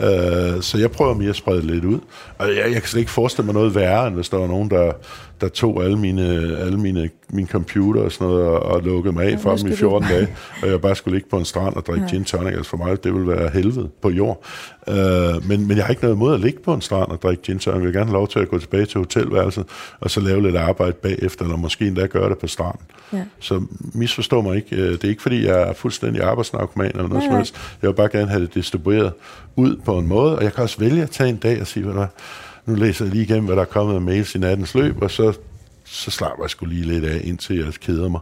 Øh, så jeg prøver mere at sprede det lidt ud. Og jeg, jeg kan slet ikke forestille mig noget værre, end hvis der var nogen, der, der tog alle mine, alle mine, min computer og sådan noget, og, og lukkede mig af ja, for dem i 14 dage, og jeg bare skulle ligge på en strand og drikke ja. gin tonic. Altså for mig, det ville være helvede på jord. Uh, men, men jeg har ikke noget imod at ligge på en strand og drikke gin tonic. Jeg vil gerne have lov til at gå tilbage til hotelværelset, og så lave lidt arbejde bagefter, eller måske endda gøre det på stranden. Ja. Så misforstå mig ikke. Øh, det er ikke, fordi jeg er fuldstændig arbejdsnarkoman eller noget som helst. Jeg vil bare gerne have det distribueret ud på en måde, og jeg kan også vælge at tage en dag og sige, hvad der nu læser jeg lige igennem, hvad der er kommet af mails i nattens løb, og så, så slapper jeg skulle lige lidt af, indtil jeg keder mig.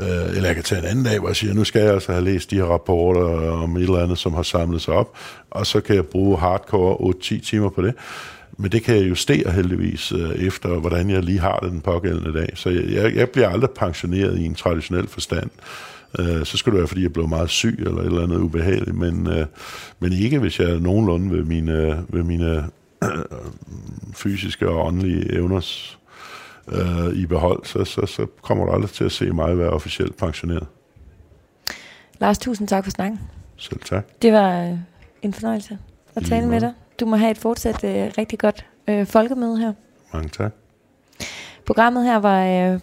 Øh, eller jeg kan tage en anden dag, hvor jeg siger, nu skal jeg altså have læst de her rapporter om et eller andet, som har samlet sig op, og så kan jeg bruge hardcore 8-10 timer på det. Men det kan jeg justere heldigvis øh, efter, hvordan jeg lige har det den pågældende dag. Så jeg, jeg bliver aldrig pensioneret i en traditionel forstand. Uh, så skulle det være, fordi jeg blev meget syg eller et eller andet ubehageligt, men, øh, men ikke hvis jeg er nogenlunde ved mine, ved mine fysiske og åndelige evners øh, i behold, så, så, så kommer du aldrig til at se mig være officielt pensioneret. Lars, tusind tak for snakken. Selv tak. Det var øh, en fornøjelse at tale med dig. Du må have et fortsat øh, rigtig godt øh, folkemøde her. Mange tak. Programmet her var øh,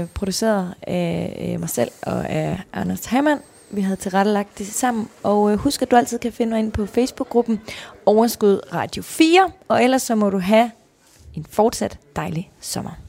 øh, produceret af øh, mig selv og af Anders Hammann vi havde tilrettelagt det sammen. Og øh, husk, at du altid kan finde mig ind på Facebook-gruppen Overskud Radio 4. Og ellers så må du have en fortsat dejlig sommer.